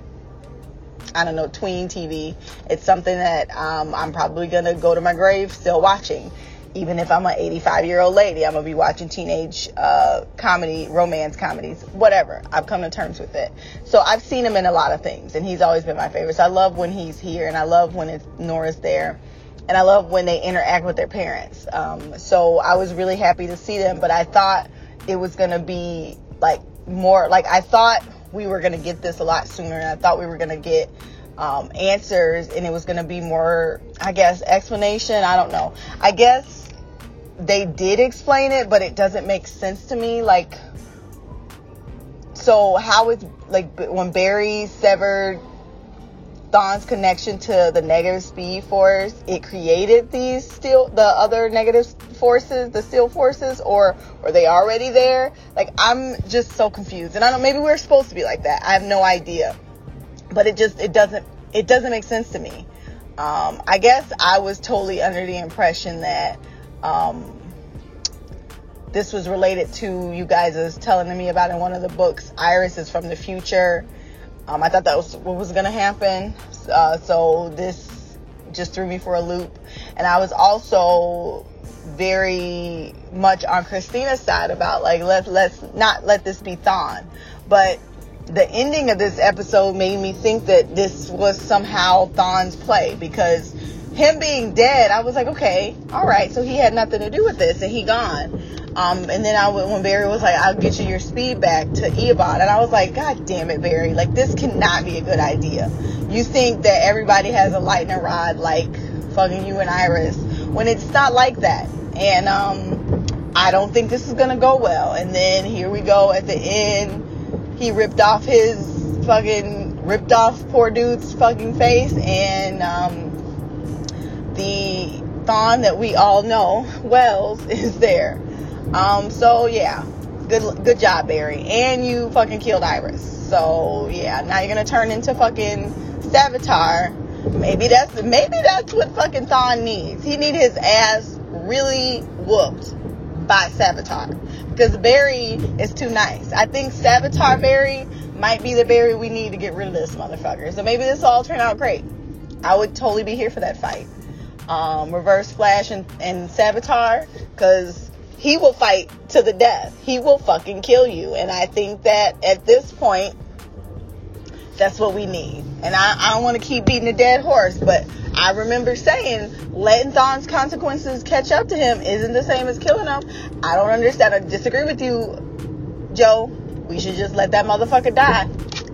I don't know tween TV. It's something that um, I'm probably gonna go to my grave still watching. Even if I'm an 85 year old lady, I'm gonna be watching teenage uh, comedy, romance comedies, whatever. I've come to terms with it. So I've seen him in a lot of things, and he's always been my favorite. So I love when he's here, and I love when it's Nora's there and I love when they interact with their parents. Um, so I was really happy to see them, but I thought it was going to be like more like I thought we were going to get this a lot sooner and I thought we were going to get um, answers and it was going to be more I guess explanation I don't know. I guess they did explain it but it doesn't make sense to me like so how is like when Barry severed Thawne's connection to the negative speed force, it created these still the other negative forces, the steel forces, or were they already there? Like I'm just so confused. And I don't maybe we're supposed to be like that. I have no idea. But it just it doesn't it doesn't make sense to me. Um, I guess I was totally under the impression that um, this was related to you guys is telling me about in one of the books. Iris is from the future. Um, I thought that was what was going to happen. Uh, so this just threw me for a loop. And I was also very much on Christina's side about like let's let's not let this be Thawne, But the ending of this episode made me think that this was somehow Thawne's play because him being dead, I was like, okay, all right, so he had nothing to do with this and he gone. Um, and then I went when Barry was like, I'll get you your speed back to Eobard. And I was like, God damn it, Barry. Like, this cannot be a good idea. You think that everybody has a lightning rod like fucking you and Iris when it's not like that. And, um, I don't think this is gonna go well. And then here we go at the end. He ripped off his fucking, ripped off poor dude's fucking face. And, um, the Thawne that we all know, Wells, is there. Um, so yeah, good good job, Barry. And you fucking killed Iris. So yeah, now you're gonna turn into fucking Savitar. Maybe that's maybe that's what fucking Thawne needs. He need his ass really whooped by Savitar. Because Barry is too nice. I think Savitar Barry might be the Barry we need to get rid of this motherfucker. So maybe this will all turn out great. I would totally be here for that fight. Um, Reverse Flash and, and Savitar, because he will fight to the death. He will fucking kill you. And I think that at this point, that's what we need. And I, I don't want to keep beating a dead horse, but I remember saying letting Thawne's consequences catch up to him isn't the same as killing him. I don't understand. I disagree with you, Joe. We should just let that motherfucker die.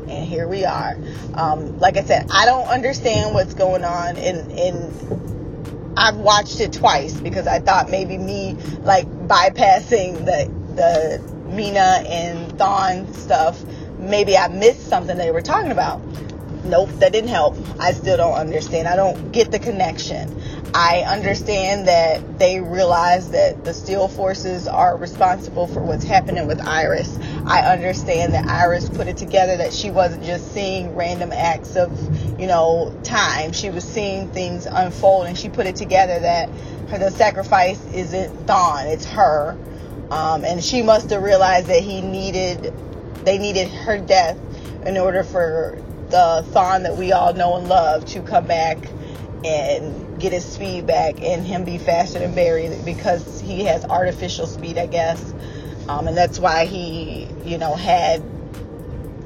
And here we are. Um, like I said, I don't understand what's going on in in I've watched it twice because I thought maybe me like bypassing the the Mina and Thawne stuff, maybe I missed something they were talking about. Nope, that didn't help. I still don't understand. I don't get the connection. I understand that they realize that the Steel Forces are responsible for what's happening with Iris. I understand that Iris put it together that she wasn't just seeing random acts of, you know, time. She was seeing things unfold and she put it together that her, the sacrifice isn't Thawne, it's her. Um, and she must have realized that he needed, they needed her death in order for the Thawne that we all know and love to come back and get his speed back and him be faster than Barry because he has artificial speed, I guess. Um, and that's why he, you know, had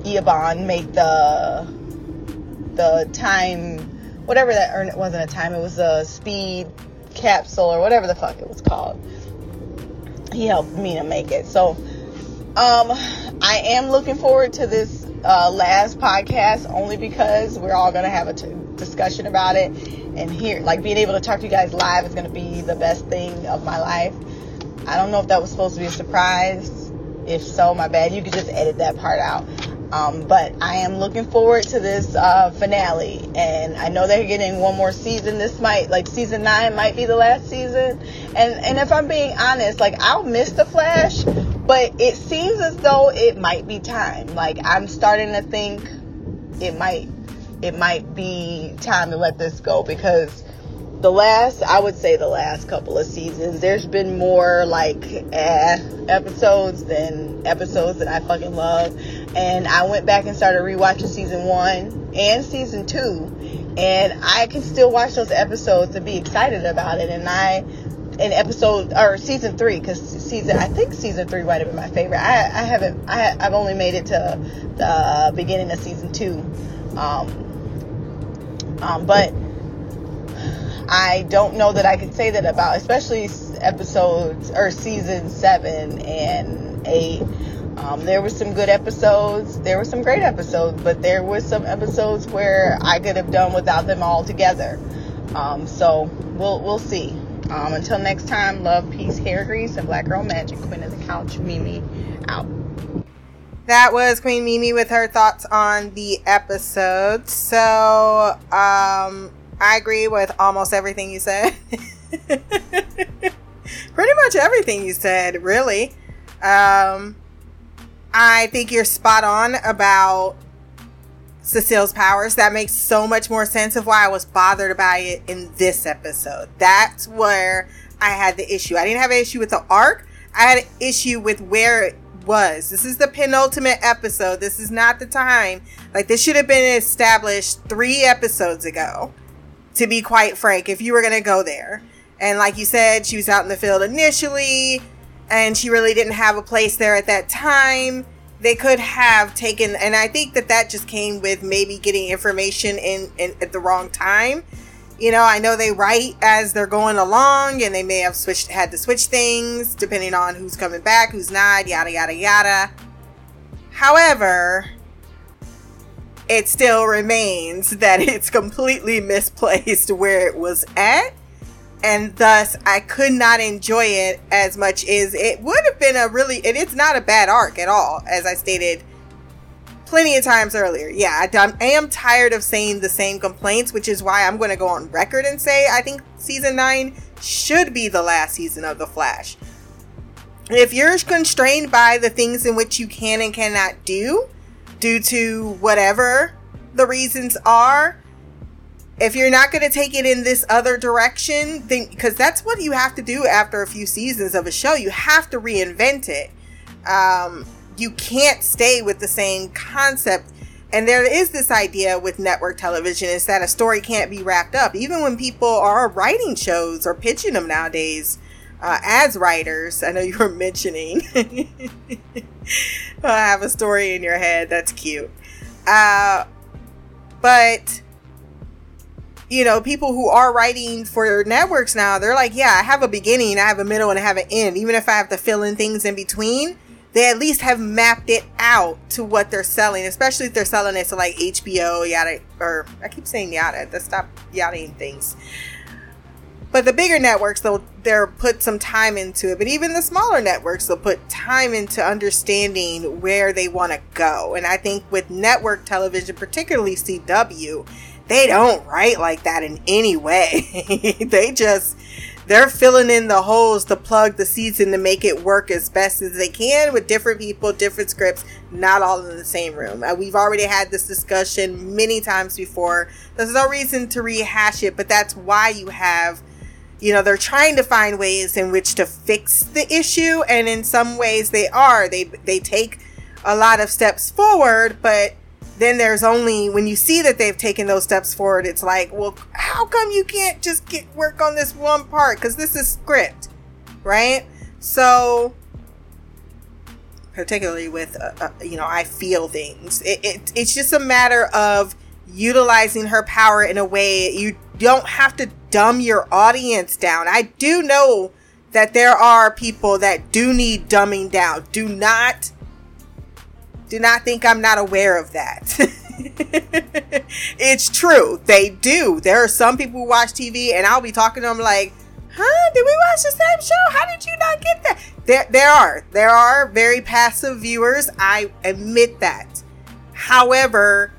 Eobard make the the time, whatever that, or it wasn't a time, it was a speed capsule or whatever the fuck it was called. He helped me to make it. So, um, I am looking forward to this uh, last podcast only because we're all gonna have a t- discussion about it and here like being able to talk to you guys live is gonna be the best thing of my life. I don't know if that was supposed to be a surprise. If so, my bad. You could just edit that part out. Um, but I am looking forward to this uh, finale, and I know they're getting one more season. This might, like, season nine might be the last season. And and if I'm being honest, like, I'll miss the Flash, but it seems as though it might be time. Like, I'm starting to think it might it might be time to let this go because the last I would say the last couple of seasons there's been more like eh, episodes than episodes that I fucking love. And I went back and started rewatching season 1 and season 2 and I can still watch those episodes and be excited about it. And I in episode or season 3 cuz season I think season 3 might have been my favorite. I I haven't I I've only made it to the beginning of season 2 um um, but I don't know that I can say that about, especially episodes or season seven and eight. Um, there were some good episodes. There were some great episodes, but there were some episodes where I could have done without them altogether. Um, so we'll we'll see. Um, until next time, love, peace, hair grease, and black girl magic. Queen of the couch, Mimi, out. That was Queen Mimi with her thoughts on the episode. So, um, I agree with almost everything you said. Pretty much everything you said, really. Um, I think you're spot on about Cecile's powers. That makes so much more sense of why I was bothered by it in this episode. That's where I had the issue. I didn't have an issue with the arc. I had an issue with where it was. This is the penultimate episode. This is not the time. Like this should have been established three episodes ago. To be quite frank, if you were gonna go there. And like you said, she was out in the field initially, and she really didn't have a place there at that time. They could have taken, and I think that that just came with maybe getting information in, in at the wrong time. You know, I know they write as they're going along, and they may have switched, had to switch things depending on who's coming back, who's not, yada yada yada. However, it still remains that it's completely misplaced where it was at and thus I could not enjoy it as much as it would have been a really and it's not a bad arc at all as I stated plenty of times earlier. Yeah, I, I am tired of saying the same complaints, which is why I'm going to go on record and say I think season 9 should be the last season of The Flash. If you're constrained by the things in which you can and cannot do due to whatever the reasons are, if you're not going to take it in this other direction, then because that's what you have to do after a few seasons of a show, you have to reinvent it. Um, you can't stay with the same concept. And there is this idea with network television is that a story can't be wrapped up. Even when people are writing shows or pitching them nowadays uh, as writers, I know you were mentioning. I have a story in your head. That's cute. Uh, but you know, people who are writing for networks now, they're like, yeah, I have a beginning, I have a middle, and I have an end. Even if I have to fill in things in between, they at least have mapped it out to what they're selling, especially if they're selling it to like HBO, yada, or I keep saying yada, to stop yadaing things. But the bigger networks, they'll they'll put some time into it. But even the smaller networks, they'll put time into understanding where they want to go. And I think with network television, particularly CW, they don't write like that in any way. they just they're filling in the holes to plug the season to make it work as best as they can with different people, different scripts, not all in the same room. Uh, we've already had this discussion many times before. There's no reason to rehash it, but that's why you have you know they're trying to find ways in which to fix the issue and in some ways they are. They they take a lot of steps forward but then there's only when you see that they've taken those steps forward it's like well how come you can't just get work on this one part? Because this is script right? So particularly with uh, uh, you know i feel things. It, it, it's just a matter of utilizing her power in a way you don't have to dumb your audience down i do know that there are people that do need dumbing down do not do not think I'm not aware of that. it's true. They do. There are some people who watch TV and I'll be talking to them like, huh? Did we watch the same show? How did you not get that? There, there are. There are very passive viewers. I admit that. However,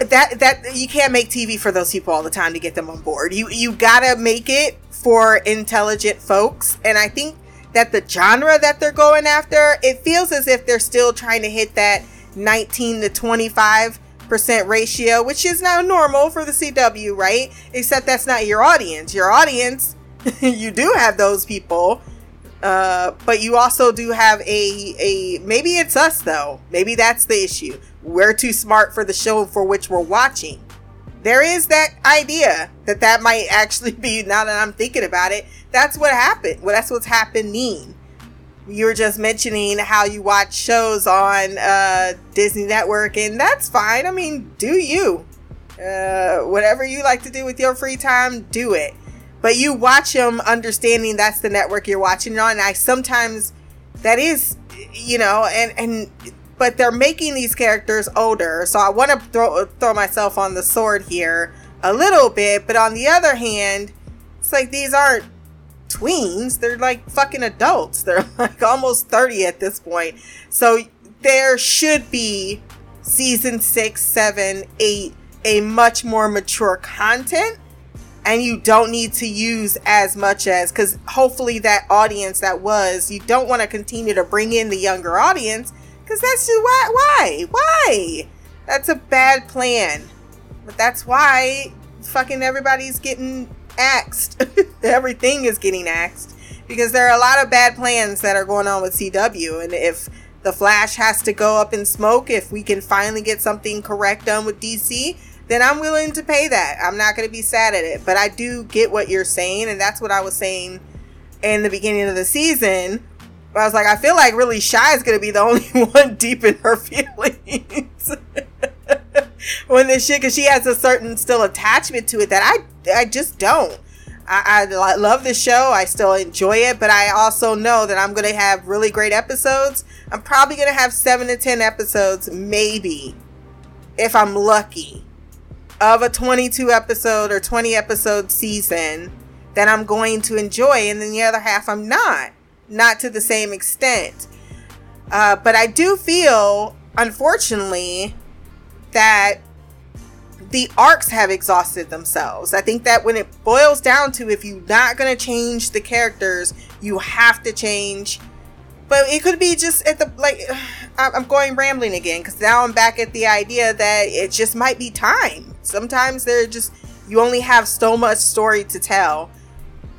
that that you can't make TV for those people all the time to get them on board. You you gotta make it for intelligent folks, and I think that the genre that they're going after, it feels as if they're still trying to hit that 19 to 25 percent ratio, which is now normal for the CW, right? Except that's not your audience. Your audience, you do have those people, uh, but you also do have a a maybe it's us though. Maybe that's the issue. We're too smart for the show for which we're watching. There is that idea that that might actually be now that I'm thinking about it that's what happened. Well, that's what's happening. You were just mentioning how you watch shows on uh, Disney Network, and that's fine. I mean, do you? Uh, whatever you like to do with your free time, do it. But you watch them understanding that's the network you're watching on. And I sometimes that is, you know, and and but they're making these characters older, so I want to throw throw myself on the sword here a little bit. But on the other hand, it's like these aren't tweens. They're like fucking adults. They're like almost 30 at this point. So there should be season six, seven, eight, a much more mature content. And you don't need to use as much as, because hopefully that audience that was, you don't want to continue to bring in the younger audience, because that's just why, why, why? That's a bad plan. But that's why fucking everybody's getting axed. Everything is getting axed because there are a lot of bad plans that are going on with CW. And if the Flash has to go up in smoke, if we can finally get something correct done with DC, then I'm willing to pay that. I'm not going to be sad at it. But I do get what you're saying. And that's what I was saying in the beginning of the season. I was like, I feel like really Shy is going to be the only one deep in her feelings. when this shit, because she has a certain still attachment to it that I, I just don't. I, I love the show. I still enjoy it, but I also know that I'm going to have really great episodes. I'm probably going to have seven to 10 episodes, maybe, if I'm lucky, of a 22 episode or 20 episode season that I'm going to enjoy. And then the other half, I'm not. Not to the same extent. Uh, but I do feel, unfortunately, that the arcs have exhausted themselves. I think that when it boils down to if you're not going to change the characters, you have to change. But it could be just at the like. I'm going rambling again because now I'm back at the idea that it just might be time. Sometimes they're just you only have so much story to tell,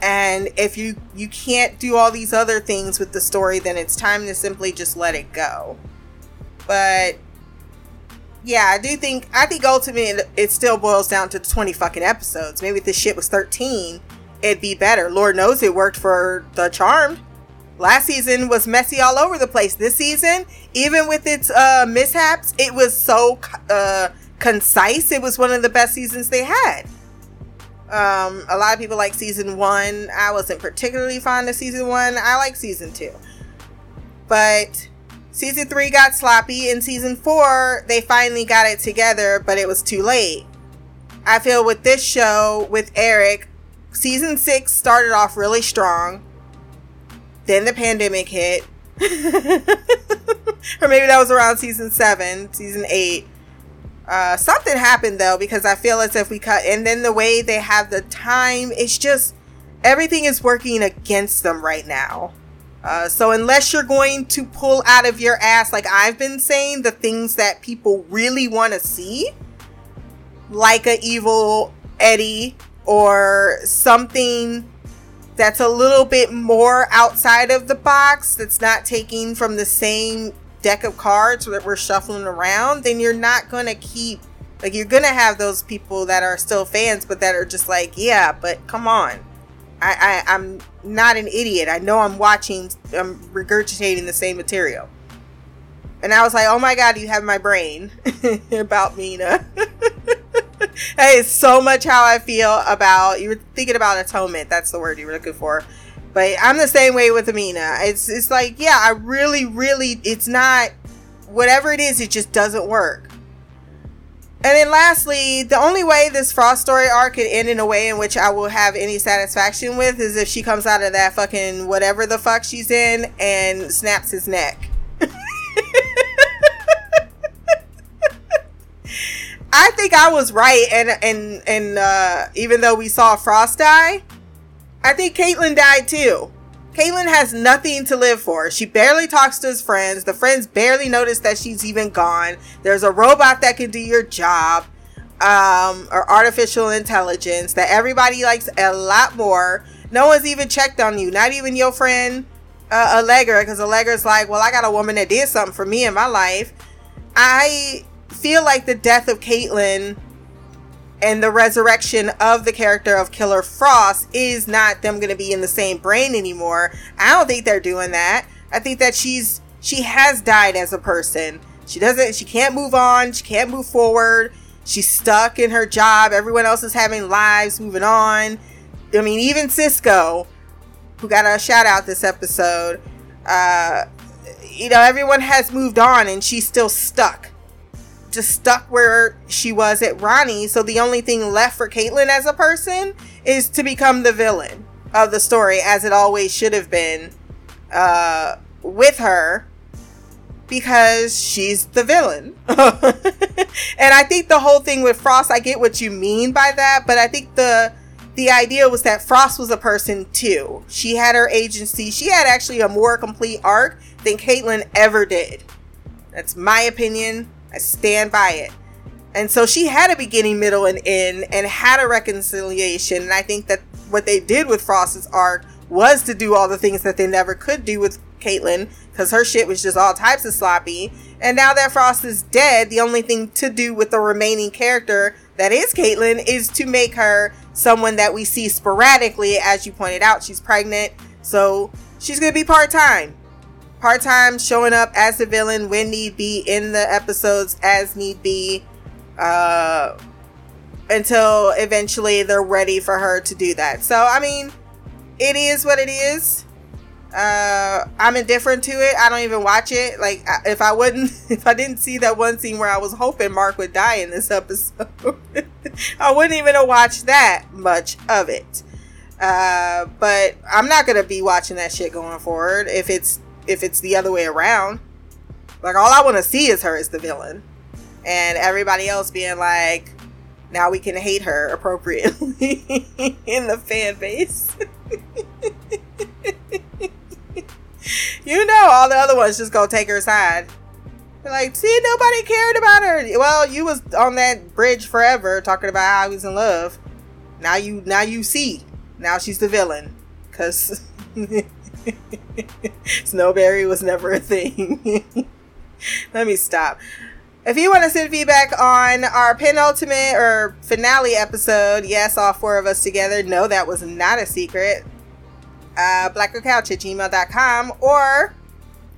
and if you you can't do all these other things with the story, then it's time to simply just let it go. But yeah, I do think I think ultimately it still boils down to 20 fucking episodes. Maybe if this shit was 13, it'd be better. Lord knows it worked for The Charmed. Last season was messy all over the place. This season, even with its uh, mishaps, it was so uh, concise. It was one of the best seasons they had. Um, a lot of people like season one. I wasn't particularly fond of season one. I like season two. But Season three got sloppy. In season four, they finally got it together, but it was too late. I feel with this show, with Eric, season six started off really strong. Then the pandemic hit. or maybe that was around season seven, season eight. Uh, something happened though, because I feel as if we cut, and then the way they have the time, it's just everything is working against them right now. Uh, so unless you're going to pull out of your ass, like I've been saying, the things that people really want to see, like a evil Eddie or something that's a little bit more outside of the box, that's not taking from the same deck of cards that we're shuffling around, then you're not going to keep like you're going to have those people that are still fans but that are just like, yeah, but come on I, I I'm not an idiot. I know I'm watching. I'm regurgitating the same material. And I was like, oh my god, you have my brain about Mina. is so much how I feel about you were thinking about atonement. That's the word you were looking for. But I'm the same way with Amina. It's it's like, yeah, I really, really it's not whatever it is, it just doesn't work. And then lastly, the only way this Frost story arc could end in a way in which I will have any satisfaction with is if she comes out of that fucking whatever the fuck she's in and snaps his neck. I think I was right and and and uh, even though we saw Frost die, I think Caitlin died too. Caitlin has nothing to live for. She barely talks to his friends. The friends barely notice that she's even gone. There's a robot that can do your job, um, or artificial intelligence that everybody likes a lot more. No one's even checked on you, not even your friend uh, Allegra, because Allegra's like, well, I got a woman that did something for me in my life. I feel like the death of Caitlin and the resurrection of the character of Killer Frost is not them going to be in the same brain anymore. I don't think they're doing that. I think that she's she has died as a person. She doesn't she can't move on, she can't move forward. She's stuck in her job. Everyone else is having lives, moving on. I mean, even Cisco, who got a shout out this episode, uh, you know, everyone has moved on and she's still stuck just stuck where she was at Ronnie. So the only thing left for Caitlin as a person is to become the villain of the story, as it always should have been uh, with her, because she's the villain. and I think the whole thing with Frost, I get what you mean by that, but I think the the idea was that Frost was a person too. She had her agency. She had actually a more complete arc than Caitlin ever did. That's my opinion. I stand by it. And so she had a beginning, middle, and end, and had a reconciliation. And I think that what they did with Frost's arc was to do all the things that they never could do with Caitlin, because her shit was just all types of sloppy. And now that Frost is dead, the only thing to do with the remaining character that is Caitlin is to make her someone that we see sporadically. As you pointed out, she's pregnant, so she's gonna be part time. Part time, showing up as the villain when need be in the episodes as need be uh, until eventually they're ready for her to do that. So, I mean, it is what it is. Uh, I'm indifferent to it. I don't even watch it. Like, if I wouldn't, if I didn't see that one scene where I was hoping Mark would die in this episode, I wouldn't even have watched that much of it. Uh, but I'm not gonna be watching that shit going forward if it's if it's the other way around. Like, all I want to see is her as the villain and everybody else being like, now we can hate her appropriately in the fan base. you know, all the other ones just gonna take her side. They're like, see, nobody cared about her. Well, you was on that bridge forever talking about how he was in love. Now you, now you see. Now she's the villain, cause Snowbarry was never a thing. Let me stop. If you want to send feedback on our penultimate or finale episode, yes, all four of us together, no, that was not a secret. Uh, blackgirlcouch at gmail.com or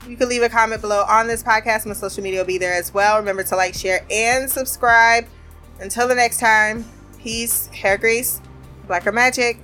you can leave a comment below on this podcast. My social media will be there as well. Remember to like, share, and subscribe. Until the next time, peace, hair grease, blacker magic.